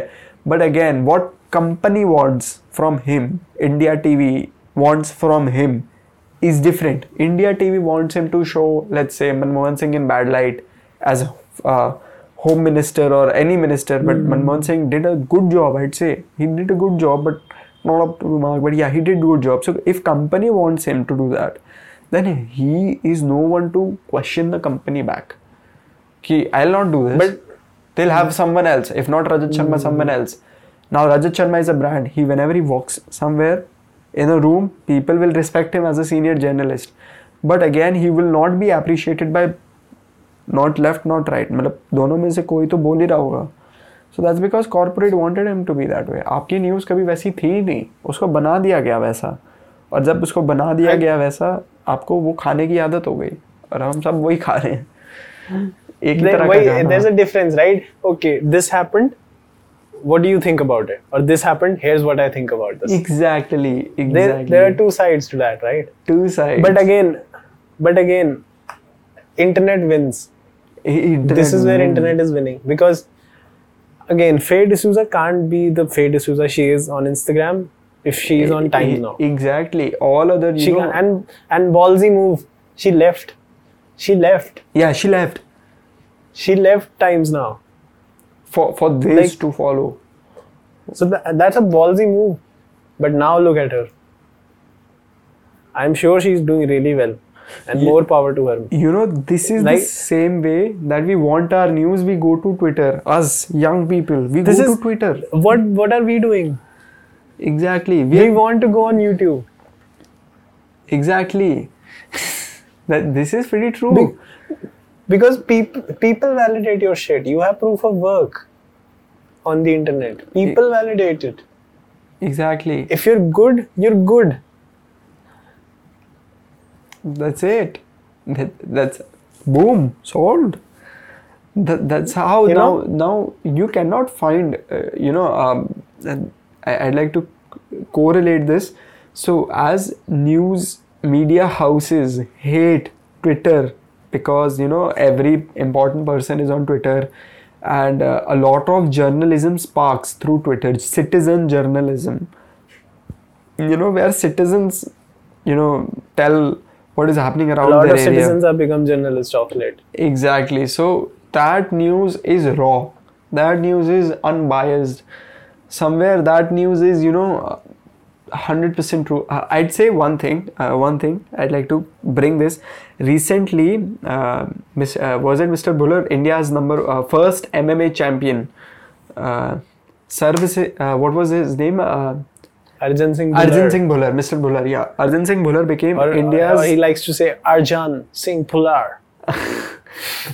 But again, what company wants from him, India TV wants from him is different. India TV wants him to show, let's say, Manmohan Singh in bad light as a uh, home minister or any minister. But Manmohan Singh did a good job, I'd say. He did a good job, but not up to the mark. But yeah, he did good job. So if company wants him to do that, then he is no one to question the company back. Ki, I'll not do this. But- they'll have someone else. If not Rajat Sharma, someone else. Now Rajat Sharma is a brand. He whenever he walks somewhere in a room, people will respect him as a senior journalist. But again, he will not be appreciated by not left, not right. मतलब दोनों में से कोई तो बोल ही रहा होगा. So that's because corporate wanted M to be that way आपकी न्यूज़ कभी वैसी थी ही नहीं। उसको बना दिया गया वैसा। और जब उसको बना दिया गया वैसा आपको वो खाने की आदत हो गई। और हम सब वही खा रहे हैं। एक तरह का there is a difference right okay this happened what do you think about it और this happened here is what I think about this exactly exactly there are two sides to that right two sides but again but again internet wins this is where internet is winning because again Faye D'Souza can't be the Faye D'Souza she is on Instagram. If she is on Times now. Exactly. All other you she know, and and ballsy move. She left. She left. Yeah, she left. She left Times now. For for this Like- to follow. so tha- that's a ballsy move. But now look at her. I'm sure she's doing really well and more power to her You know, this is Like- the same way that we want our news. We go to Twitter. Us young people, we go to Twitter. what what are we doing Exactly. We, we want to go on YouTube exactly. that this is pretty true. Big- because people people validate your shit you have proof of work on the internet people validate it exactly if you're good you're good that's it. That, that's boom sold. That, that's how You now know? now you cannot find uh, you know um, I, i'd like to correlate this. So as news media houses hate twitter because you know every important person is on twitter and uh, a lot of journalism sparks through twitter citizen journalism. You know where citizens you know tell what is happening around a lot of area. citizens have become journalists of late. Exactly. So that news is raw. That news is unbiased. Somewhere that news is you know uh, 100% true. Uh, i'd say one thing uh, one thing i'd like to bring this. Recently uh, Miss, uh, was it mr Bhullar india's number uh, first mma champion? Uh, service uh, what was his name? Uh, arjun singh arjun singh Bhullar mr Bhullar yeah arjun singh Bhullar became or, uh, india's or he likes to say arjan singh pular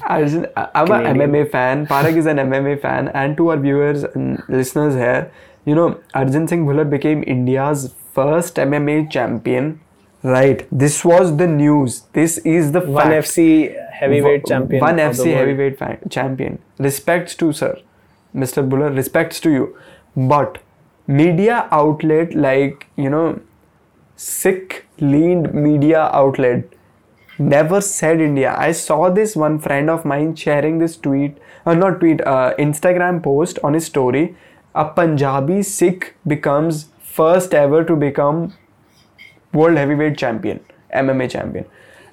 Arjun, I'm Canadian. an MMA fan. Parag is an MMA fan, and to our viewers and listeners here, you know, Arjun Singh Bhullar became India's first MMA champion. Right. This was the news. This is the one fact. fc heavyweight champion One FC heavyweight fa- champion. Respects to sir, Mr. Bhullar. Respects to you. But media outlet like you know, Sikh leaned media outlet never said India. I saw this one friend of mine sharing this tweet, uh, not tweet, uh, Instagram post on his story. A Punjabi Sikh becomes first ever to become world heavyweight champion, MMA champion.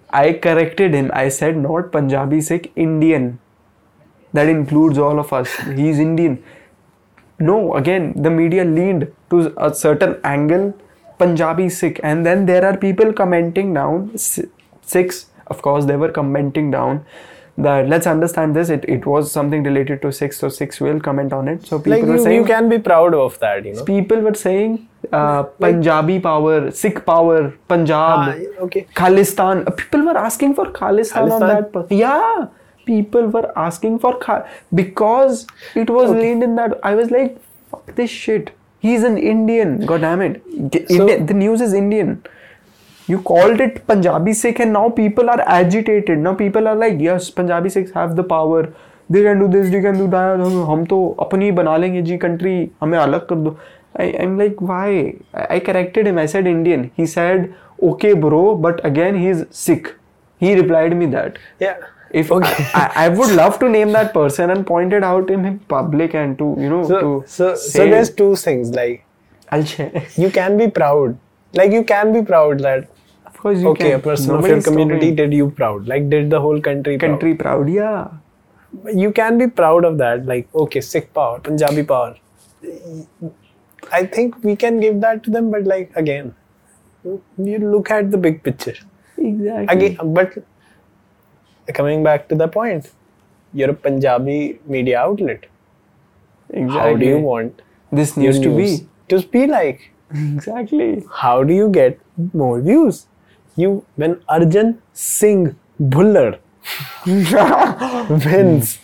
I corrected him. I said not Punjabi Sikh, Indian. That includes all of us. He's Indian. No, again, the media leaned to a certain angle, Punjabi Sikh, and then there are people commenting down, S- Sikhs, of course, they were commenting down that let's understand this. It, it was something related to Sikhs so Sikhs will comment on it. So people like were you, saying, you can be proud of that you know people were saying uh, Punjabi power, Sikh power, Punjab. Ah, okay Khalistan. Uh, People were asking for Khalistan, on that. Yeah, people were asking for Khal because it was okay. leaned in that. I was like, fuck this shit. He's an Indian. God damn it. G- So- Indi- the news is Indian. You called it Punjabi Sikh, and now people are agitated. Now people are like, yes, Punjabi Sikhs have the power. They can do this, they can do that. हम तो अपनी बना लेंगे जी country. हमें अलग कर दो. I, I'm like, why? I, I corrected him. I said Indian. He said, okay, bro, but again, he's Sikh. He replied me that. yeah If Okay. I, I, I would love to name that person and point it out in public and to you know so to so say, so there's two things like I'll share. you can be proud like you can be proud that Of course you okay can. a person of your is stopping community did you proud like did the whole country proud. country proud. Yeah. you can be proud of that like okay sikh power punjabi power i think we can give that to them but like again you look at the big picture Exactly. again but coming back to the point you're a punjabi media outlet Exactly. how do you want this news to be? to be like Exactly. how do you get more views you when arjun singh Bhullar wins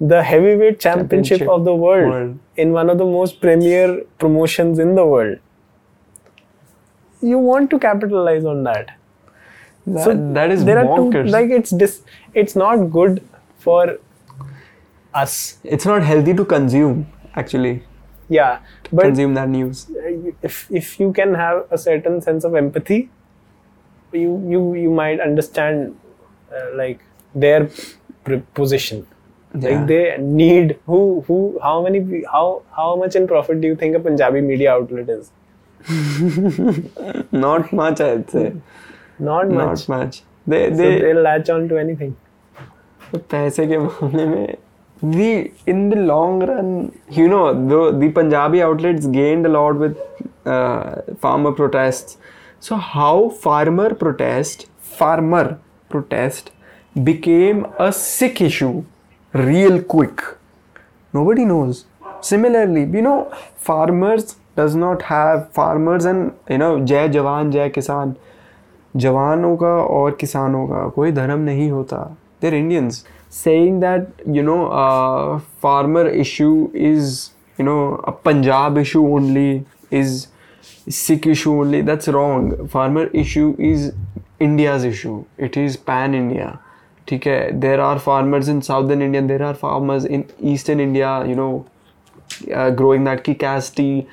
the heavyweight championship, Championship of the world, world. in one of the most premier promotions in the world you want to capitalize on that That, so that is there are two bonkers. like it's dis, it's not good for us it's not healthy to consume actually. yeah but consume that news. if if you can have a certain sense of empathy you you you might understand uh, like their position Yeah. like they need who who how many how how much in profit do you think a punjabi media outlet is Not much, I'd say not much. They they so latch on to anything. तो in the long run, you know, the, Punjabi outlets gained a lot with uh, farmer protests. So how farmer protest, farmer protest became a Sikh issue real quick. Nobody knows. Similarly, you know, farmers does not have farmers and you know Jai Jawan, Jai Kisan जवानों का और किसानों का, कोई धर्म नहीं होता। There Indians saying that you know farmer issue is you know a Punjab issue only is Sikh issue only that's wrong farmer issue is India's issue it is pan India ठीक है? There are farmers in southern India there are farmers in eastern India you know growing that की कैस्टी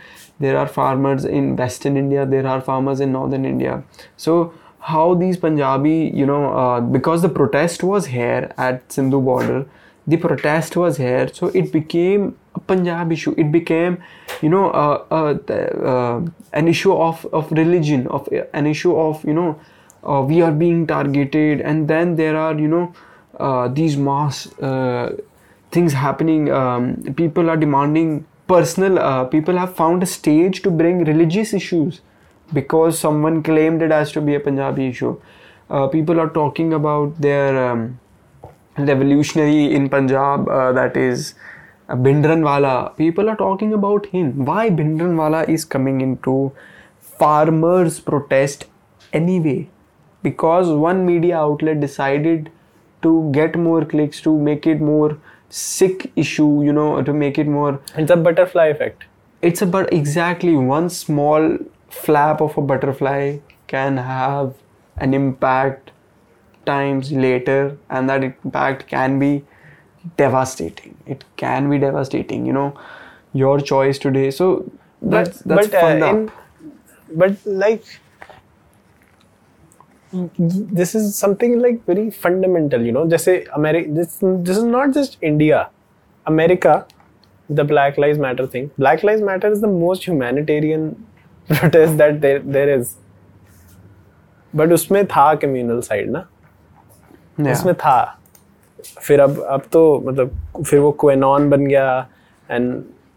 there are farmers in western India there are farmers in northern India so how these Punjabi, you know, uh, because the protest was here at Singhu border, the protest was here, so it became a Punjab issue. It became, you know, uh, uh, uh, an issue of, of religion, of an issue of, you know, uh, we are being targeted, and then there are, you know, uh, these mass things happening. Um, people are demanding personal. People have found a stage to bring religious issues because someone claimed it has to be a Punjabi issue. Uh, people are talking about their um, revolutionary in Punjab, uh, that is uh, Bhindranwala. People are talking about him. Why Bhindranwala is coming into farmers' protest anyway? Because one media outlet decided to get more clicks, to make it more Sikh issue, you know, to make it more. It's a butterfly effect. It's a but exactly one small flap of a butterfly can have an impact times later, and that impact can be devastating. It can be devastating, you know. Your choice today. So that's that's but, fun uh, in, but like this is something like very fundamental you know just say america this, this is not just india america the black lives matter thing black lives matter is the most humanitarian protest that there is but उसमें था communal side ना? Yeah. उसमें था। फिर अब अब तो मतलब फिर वो क्वेनॉन बन गया एंड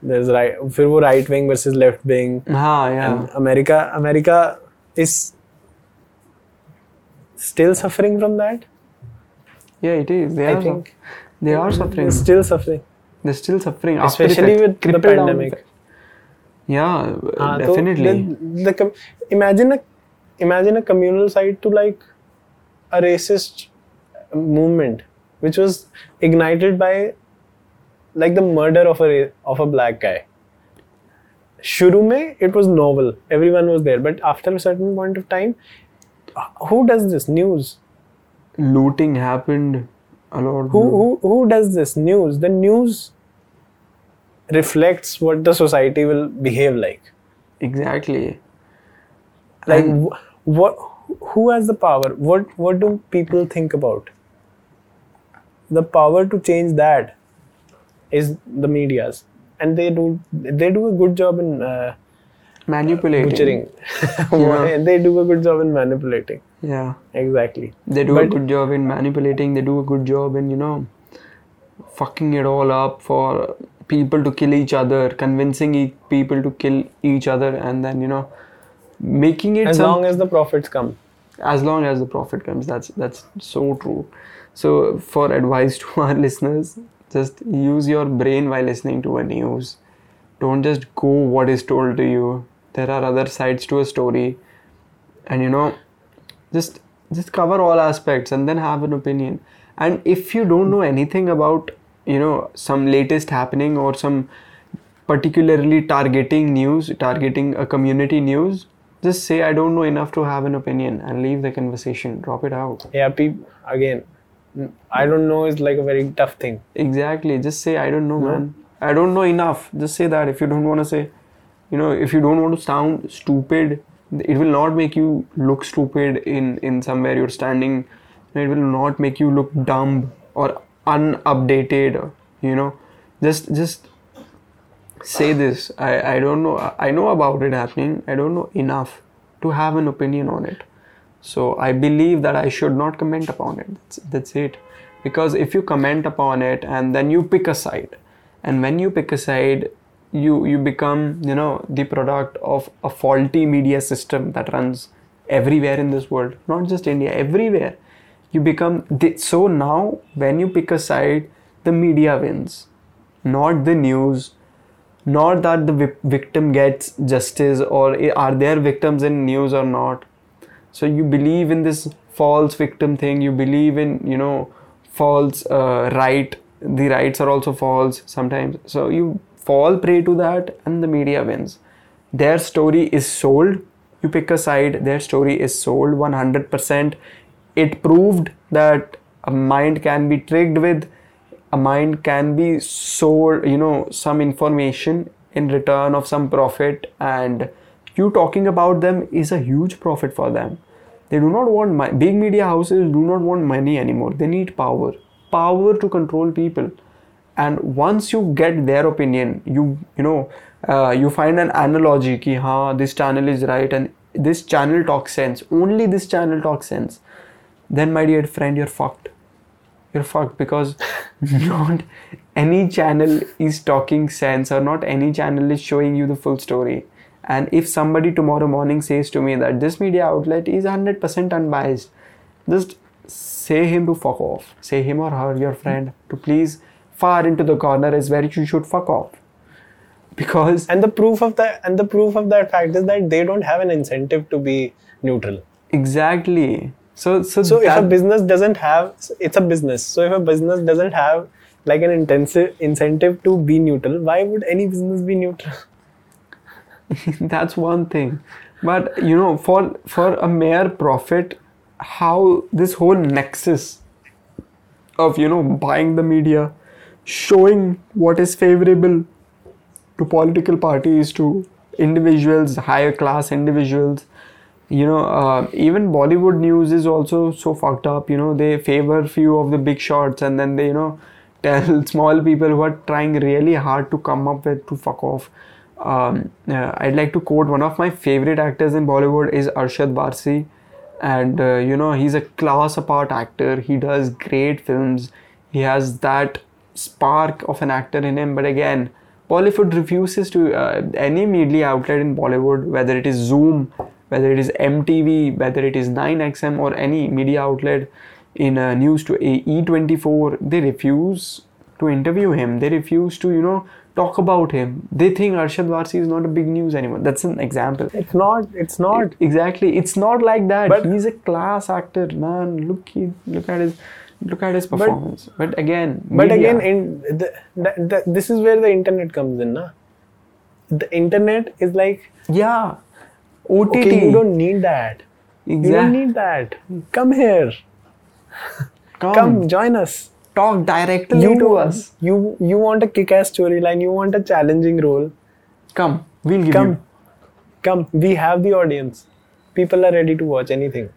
देयर इज़ राइट फिर वो right wing versus left wing हाँ या America America is still suffering from that या it is they are they are suffering still suffering they still suffering specially with the pandemic Yeah, हाँ, तो definitely. the, the com- imagine a imagine a communal side to like a racist movement which was ignited by like the murder of a ra- of a black guy. शुरू में it was novel, everyone was there, but after a certain point of time, who does this news? Looting happened a lot. who who who does this news the news reflects what the society will behave like Exactly. like And- what who has the power what what do people think about the power to change that is the media's and they do they do a good job in uh, Manipulating. butchering Yeah. they do a good job in manipulating Yeah. exactly They do a good job in manipulating. They do a good job in, you know, fucking it all up for people to kill each other, convincing e- people to kill each other, and then, you know, making it as some- long as the profits come. As long as the profit comes that's that's so true. So for advice to our listeners just use your brain while listening to a news. Don't just go what is told to you. There are other sides to a story. And you know just just cover all aspects and then have an opinion. And if you don't know anything about you know some latest happening or some particularly targeting news targeting a community news just say i don't know enough to have an opinion and leave the conversation. Drop it out. Yeah people again i don't know is like a very tough thing. Exactly. Just say i don't know No. man. I don't know enough. Just say that. If you don't want to say you know if you don't want to sound stupid it will not make you look stupid in in somewhere you're standing. It will not make you look dumb or unupdated you know. Just just say this. I i don't know i know about it happening. I don't know enough to have an opinion on it. So i believe that i should not comment upon it. That's, that's it. Because if you comment upon it and then you pick a side and when you pick a side you you become you know the product of a faulty media system that runs everywhere in this world. Not just india everywhere you become the, so now when you pick a side the media wins. Not the news not that the vi- victim gets justice or are there victims in news or not. So you believe in this false victim thing you believe in you know false uh, right the rights are also false sometimes. So you fall prey to that and the media wins. Their story is sold. You pick a side their story is sold 100% it proved that a mind can be tricked with a mind can be sold you know some information in return of some profit and you talking about them is a huge profit for them they do not want money. Big media houses do not want money anymore. They need power. Power to control people. And once you get their opinion, you you know, uh, you find an analogy ki ha, this channel is right and this channel talks sense. Only this channel talks sense. Then my dear friend, you're fucked. You're fucked because not any channel is talking sense or not any channel is showing you the full story and if somebody tomorrow morning says to me that this media outlet is 100% unbiased, just say him to fuck off. Say him or her, your friend, to please far into the corner is where you should fuck off. Because and the proof of that and the proof of that fact is that they don't have an incentive to be neutral. Exactly. So so, so if a business doesn't have it's a business. So if a business doesn't have like an intensive incentive to be neutral, why would any business be neutral? that's one thing but you know for for a mere profit how this whole nexus of you know buying the media showing what is favorable to political parties to individuals higher class individuals you know uh, even bollywood news is also so fucked up you know they favor few of the big shots and then they you know tell small people who are trying really hard to come up with to fuck off um, uh, I'd like to quote one of my favorite actors in Bollywood is Arshad Warsi, and uh, you know he's a class apart actor. He does great films. He has that spark of an actor in him. But again, Bollywood refuses to uh, any media outlet in Bollywood, whether it is Zoom, whether it is MTV, whether it is 9XM or any media outlet in uh, news to E24, they refuse to interview him. They refuse to you know talk about him. They think Arshad Warsi is not a big news anymore. That's an example. It's not. It's not. exactly. It's not like that. But he's a class actor, man. Look, he, look at his, look at his performance. But, but again, but media. again, in the, the, the, this is where the internet comes in, na. The internet is like yeah, OTT. Okay, you don't need that. Exactly. You don't need that. Come here. Come, Come join us talk directly you, to us. You you want a kick-ass storyline. You want a challenging role. Come, we'll give come, you. Come, we have the audience. People are ready to watch anything.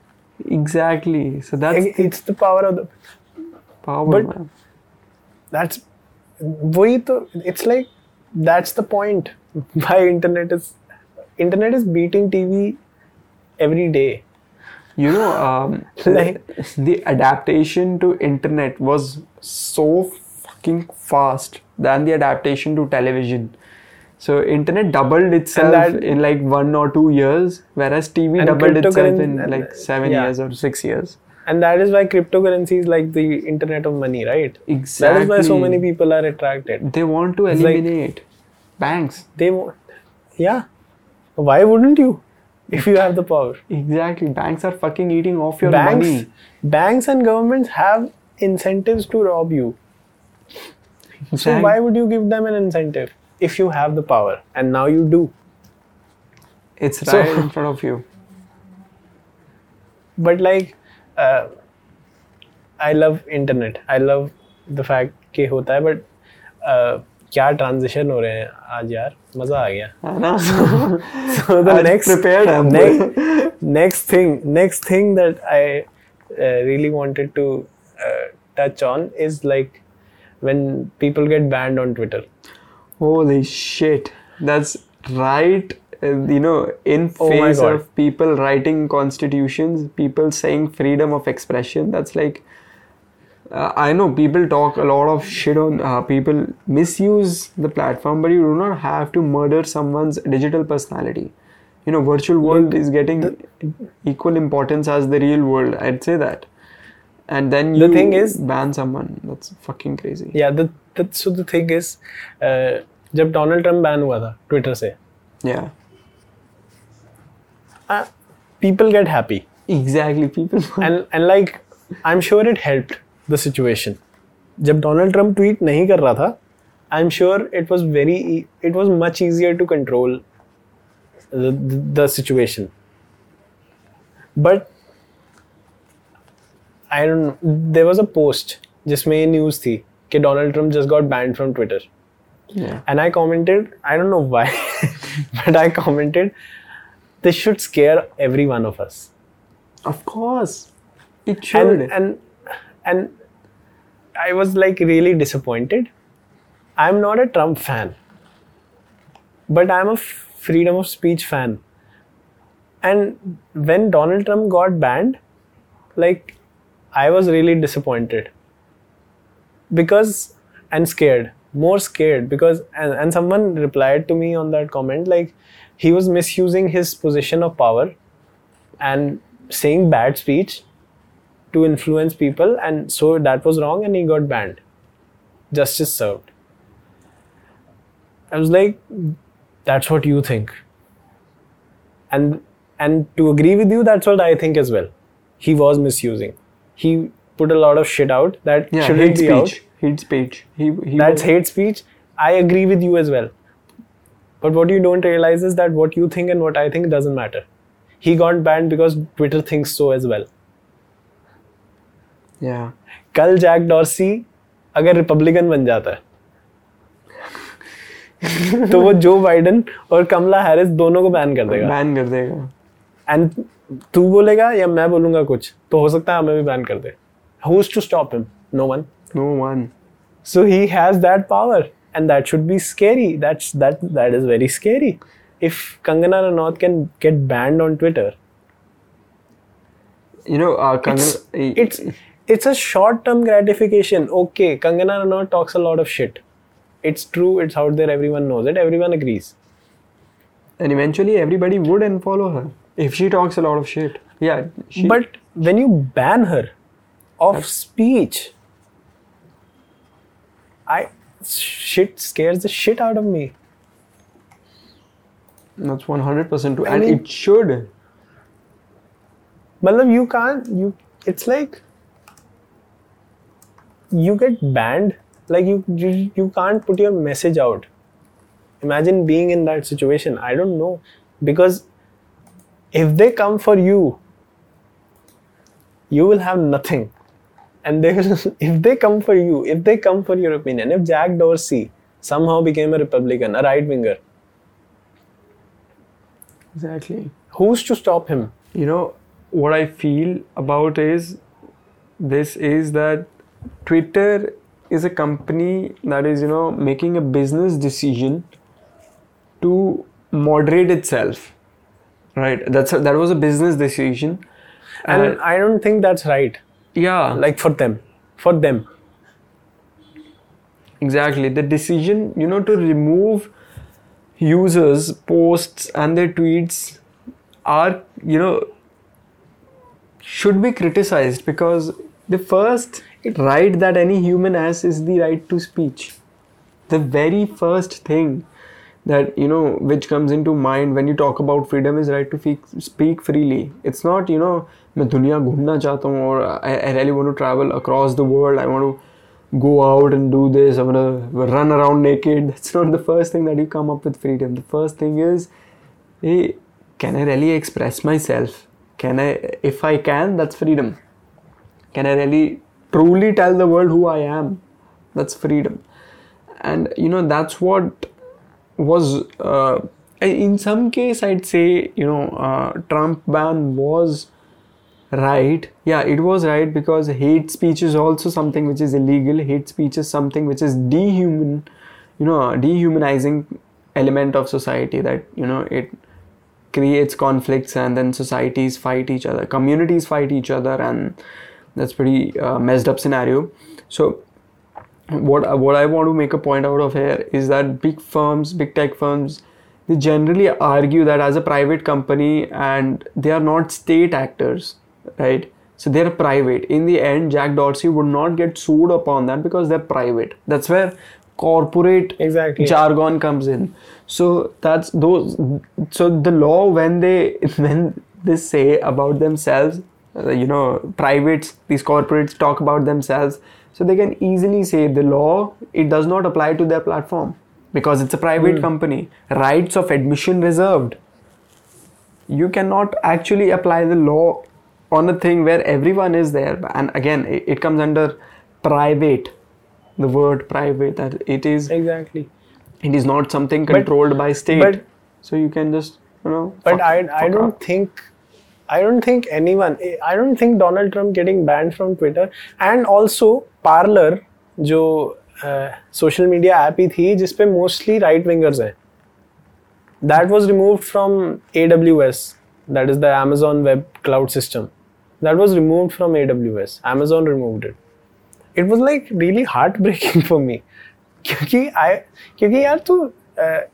Exactly. So that's it's the, the power of the power. But man. that's वही तो it's like that's the point why internet is internet is beating TV every day. You know um, like the adaptation to internet was so fucking fast than the adaptation to television. So internet doubled itself that, in like one or two years whereas tv doubled itself in like seven yeah. years or six years. And that is why cryptocurrency is like the internet of money right? Exactly that is why so many people are attracted. They want to eliminate like, banks. they want yeah why wouldn't you if you have the power. Exactly. Banks are fucking eating off your banks, money. Banks and governments have incentives to rob you. Exactly. So why would you give them an incentive if you have the power? And now you do. It's right so, in front of you. But like, uh, I love internet. I love the fact कि होता है but uh, क्या transition हो रहे हैं आज यार मजा आ गया so the next prepared next, next thing next thing that I uh, really wanted to uh, touch on is like when people get banned on Twitter. Holy shit! That's right. Uh, you know, in oh face of people writing constitutions, people saying freedom of expression. That's like uh, I know people talk a lot of shit on uh, people misuse the platform, but you do not have to murder someone's digital personality. You know, virtual world is getting the, equal importance as the real world. I'd say that. And then you the thing is ban someone. That's fucking crazy. Yeah. The, the so the thing is, uh, जब Donald Trump ban हुआ था Twitter से yeah uh, people get happy exactly people and and like i'm sure it helped The situation जब Donald Trump tweet नहीं कर रहा था I am sure it was very it was much easier to control the situation but I don't there was a post जिसमें ये news थी कि Donald Trump just got banned from Twitter and I commented I don't know why but I commented commented, this should scare every one of us. Of course. It should. And I was like really disappointed. I'm not a Trump fan, but I'm a freedom of speech fan. And when Donald Trump got banned, like I was really disappointed because and scared more scared because and, and someone replied to me on that comment like he was misusing his position of power and saying bad speech to influence people and so that was wrong and he got banned. Justice served. I was like that's what you think. And and to agree with you that's what i think as well. He was misusing. He put a lot of shit out that yeah, shouldn't hate be out. Speech. Hate speech. He, he that's was- hate speech. I agree with you as well. But what you don't realize is that what you think and what i think doesn't matter. He got banned because twitter thinks so as well कल Jack Dorsey अगर Republican बन जाता है। तो वो जो Biden और कमला Harris दोनों को बैन कर देगा। बैन कर देगा। एंड तू बोलेगा या मैं बोलूँगा कुछ? तो हो सकता है हमें भी बैन कर दे। Who is to stop him no one no one so he has that power and that should be scary that's that that is very scary if Kangana Ranaut can get banned on Twitter you know Kangana it's it's a short-term gratification. Okay, Kangana Ranaut talks a lot of shit. It's true. It's out there. Everyone knows it. Everyone agrees. and eventually everybody would unfollow her if she talks a lot of shit. Yeah. She, But when you ban her of speech, I shit scares the shit out of me. that's 100% true. I and mean- it should. Matlab, you can't you it's like you get banned. Like you, you you can't put your message out. Imagine being in that situation. I don't know. Because if they come for you you will have nothing. And they will if they come for you if they come for your opinion if jack dorsey somehow became a republican a right winger Exactly. who's to stop him? You know, what I feel about is this is that Twitter is a company that is, you know, making a business decision to moderate itself. Right. That's a, that was a business decision. and i don't think that's right yeah, like for them for them exactly. The decision, you know, to remove users' posts and their tweets are, you know, should be criticized because the first right that any human has is the right to speech. The very first thing that you know which comes into mind when you talk about freedom is right to fe- speak freely. It's not you know मैं दुनिया घूमना चाहता हूँ or I, I really want to travel across the world. I want to go out and do this. I want to run around naked. That's not the first thing that you come up with freedom. The first thing is, hey, can I really express myself? Can I, if I can, that's freedom. Can I really truly tell the world who I am? That's freedom. And you know, that's what was, uh, in some case, I'd say, you know, uh, Trump ban was right yeah it was right because hate speech is also something which is illegal hate speech is something which is dehuman you know dehumanizing element of society that you know it creates conflicts and then societies fight each other communities fight each other and that's pretty uh, messed up scenario so what what I want to make a point out of here is that big firms, big tech firms, they generally argue that as a private company and they are not state actors, right? So they're private. In the end, Jack Dorsey would not get sued upon that because they're private. That's where corporate Exactly. jargon comes in. So that's those. So the law when they when they say about themselves uh, you know privates these corporates talk about themselves. So they can easily say the law it does not apply to their platform because it's a private company. Rights of admission reserved. You cannot actually apply the law on a thing where everyone is there. And again it, it comes under private the word private that it is exactly. it is not something controlled by state. but- so you can just you know but fuck- i i don't think i don't think anyone i don't think donald trump getting banned from twitter and also parler जो social media app ही थी जिसपे mostly right wingers हैं that was removed from aws that is the amazon web cloud system that was removed from aws amazon removed it it was like really heartbreaking for me क्योंकि I क्योंकि यार तू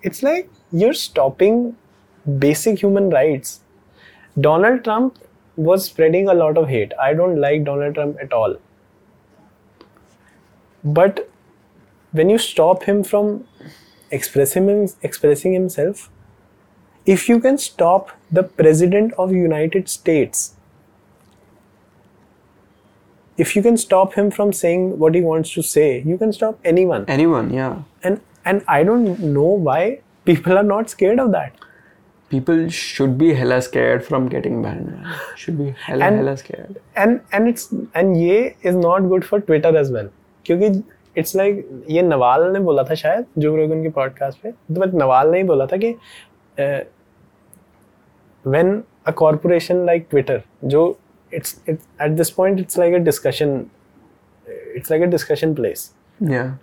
it's like you're stopping basic human rights Donald Trump was spreading a lot of hate. I don't like Donald Trump at all. But when you stop him from expressing him, expressing himself if you can stop the president of United States if you can stop him from saying what he wants to say you can stop anyone. Anyone yeah. And and i don't know why people are not scared of that people should be hella scared from getting banned man. should be hella And- hella scared and and it's and ये is not good for Twitter as well क्योंकि it's like ये नवाल ने बोला था शायद जो रोगन की पॉडकास्ट पे तो बट नवाल ने ही बोला था कि uh, when a corporation like Twitter जो it's it's at this point it's like a discussion it's like a discussion place yeah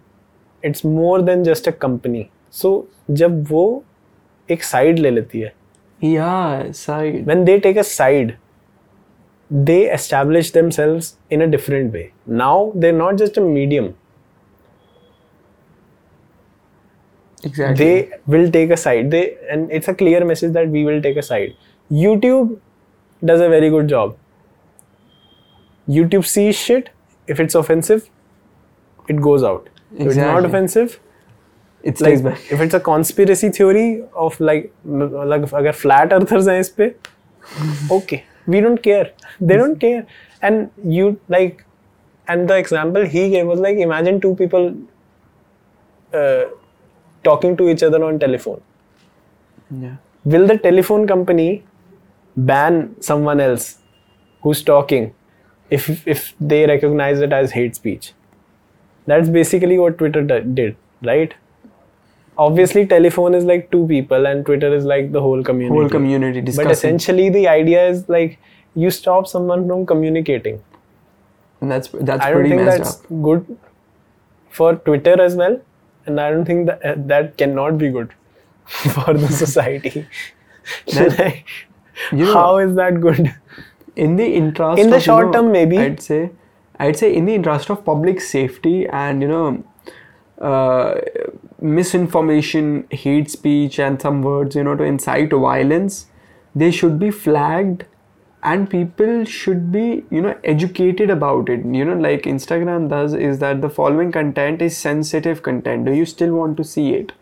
it's more than just a company so जब वो एक साइड ले लेती है yeah side. When they take a side they establish themselves in a different way. Now they're not just a medium. Exactly. They will take a side. They and it's a clear message that we will take a side. Youtube does a very good job. Youtube sees shit. If it's offensive it goes out. If it's not offensive it stays like, back if it's a conspiracy theory of like like agar flat earthers are on okay we don't care. They don't care. And you like and the example he gave was like imagine two people uh, talking to each other on telephone. Yeah. Will the telephone company ban someone else who's talking if if they recognize it as hate speech? That's basically what twitter did right? Obviously telephone is like two people and twitter is like the whole community. Whole community but essentially the idea is like you stop someone from communicating. And that's that's i don't pretty think that's up. good for twitter as well. And i don't think that uh, that cannot be good for the society. That- you know- how is that good? in the interest In the of, you short know, term, maybe. i'd say i'd say in the interest of public safety and you know uh, misinformation hate speech and some words you know to incite violence they should be flagged and people should be you know educated about it. You know like instagram does is that the following content is sensitive content. Do you still want to see it?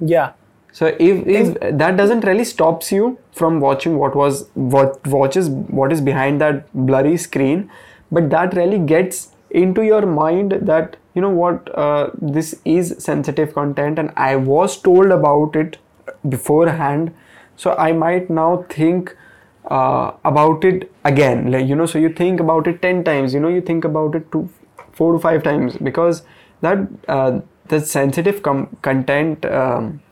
Yeah. So if, if that doesn't really stops you from watching what was what watches what is behind that blurry screen, but that really gets into your mind that you know what uh, this is sensitive content and I was told about it beforehand, so I might now think uh, about it again. Like you know, so you think about it ten times. You know, you think about it two, four to five times because that uh, the sensitive com- content um,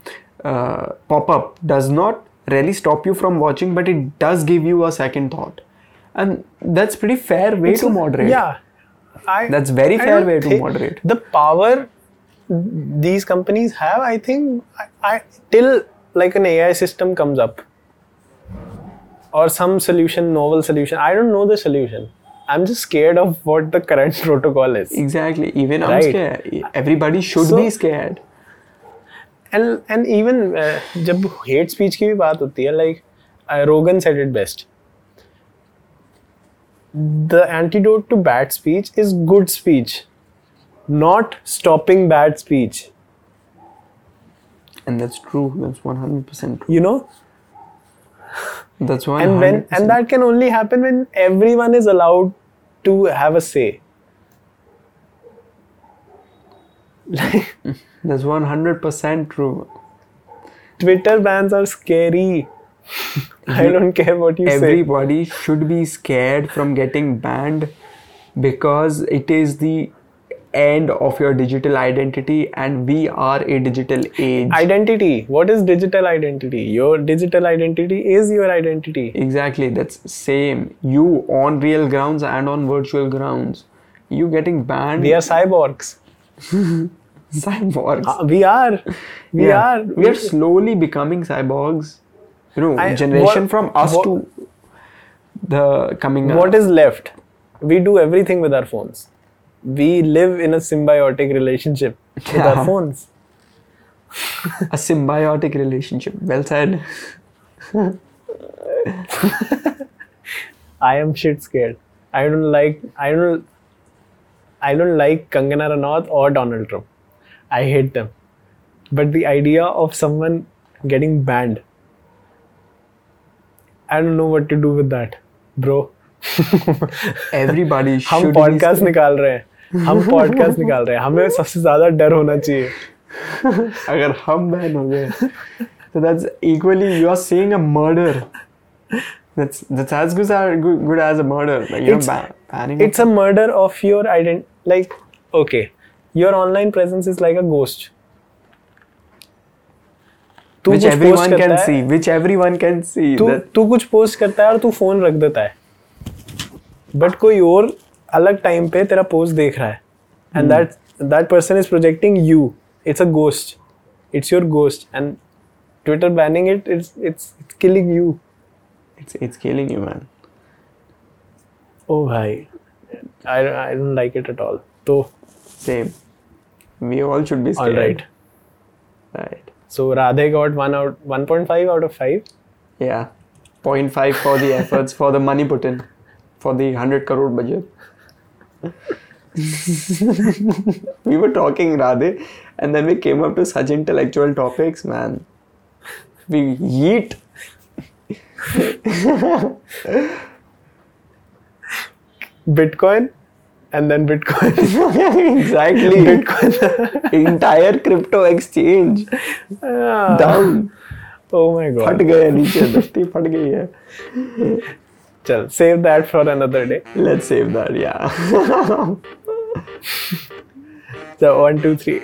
uh, pop up does not really stop you from watching, but it does give you a second thought, and that's pretty fair way to moderate. yeah I, That's very I fair don't way to think- moderate. the power these companies have i think I, I till like an ai system comes up or some solution novel solution i don't know the solution i'm just scared of what the current protocol is Exactly. Even I'm Right. scared. Everybody should So- be scared. and and even uh, जब hate speech की भी बात होती है like uh, Rogan said it best the antidote to bad speech is good speech not stopping bad speech And that's true. That's 100% true. you know That's why. and when and that can only happen when everyone is allowed to have a say that's one hundred percent true. twitter bans are scary i don't care what you say Everybody should be scared from getting banned because it is the end of your digital identity, and we are a digital age. identity what is digital identity your digital identity is your identity Exactly, that's same. You on real grounds and on virtual grounds. You getting banned. we are cyborgs cyborgs. Uh, we are we Yeah. are We are slowly becoming cyborgs. You know, I- generation what- from us what- to the coming. up. what is left we do everything with our phones we live in a symbiotic relationship with our phones a symbiotic relationship? Well said. I am shit scared. I don't like I don't I don't like Kangana Ranaut or Donald Trump. I hate them. But the idea of someone getting banned, I don't know what to do with that bro everybody हम podcast निकाल रहे हैं। हम podcast निकाल रहे हैं। हमें सबसे ज़्यादा डर होना चाहिए। अगर हम बहन हो गए तो that's equally you are seeing a murder that's that's as good as good as a murder you are it's a murder of your identity like okay your online presence is like a ghost to which everyone can see which everyone can see तू तू कुछ post करता है और तू phone रख देता है। बट कोई और अलग टाइम पे तेरा पोस्ट देख रहा है। And that that person is projecting you it's a ghost it's your ghost and Twitter banning it it's it's it's killing you it's it's killing you man. ओ भाई. I I don't like it at all तो we all should be scared. Alright right. So Radhe got one out, 1.5 out of five. yeah. 0.5 for the efforts for the money put in. For the 100 crore budget. We were talking Radhe and then we came up to such intellectual topics man. We yeet. Bitcoin, and then Bitcoin. exactly Bitcoin. entire crypto exchange Ah, down oh my फट god. गया नीचे दस्ती फट गई है Chal, save that for another day. let's save that yeah So one, two, three.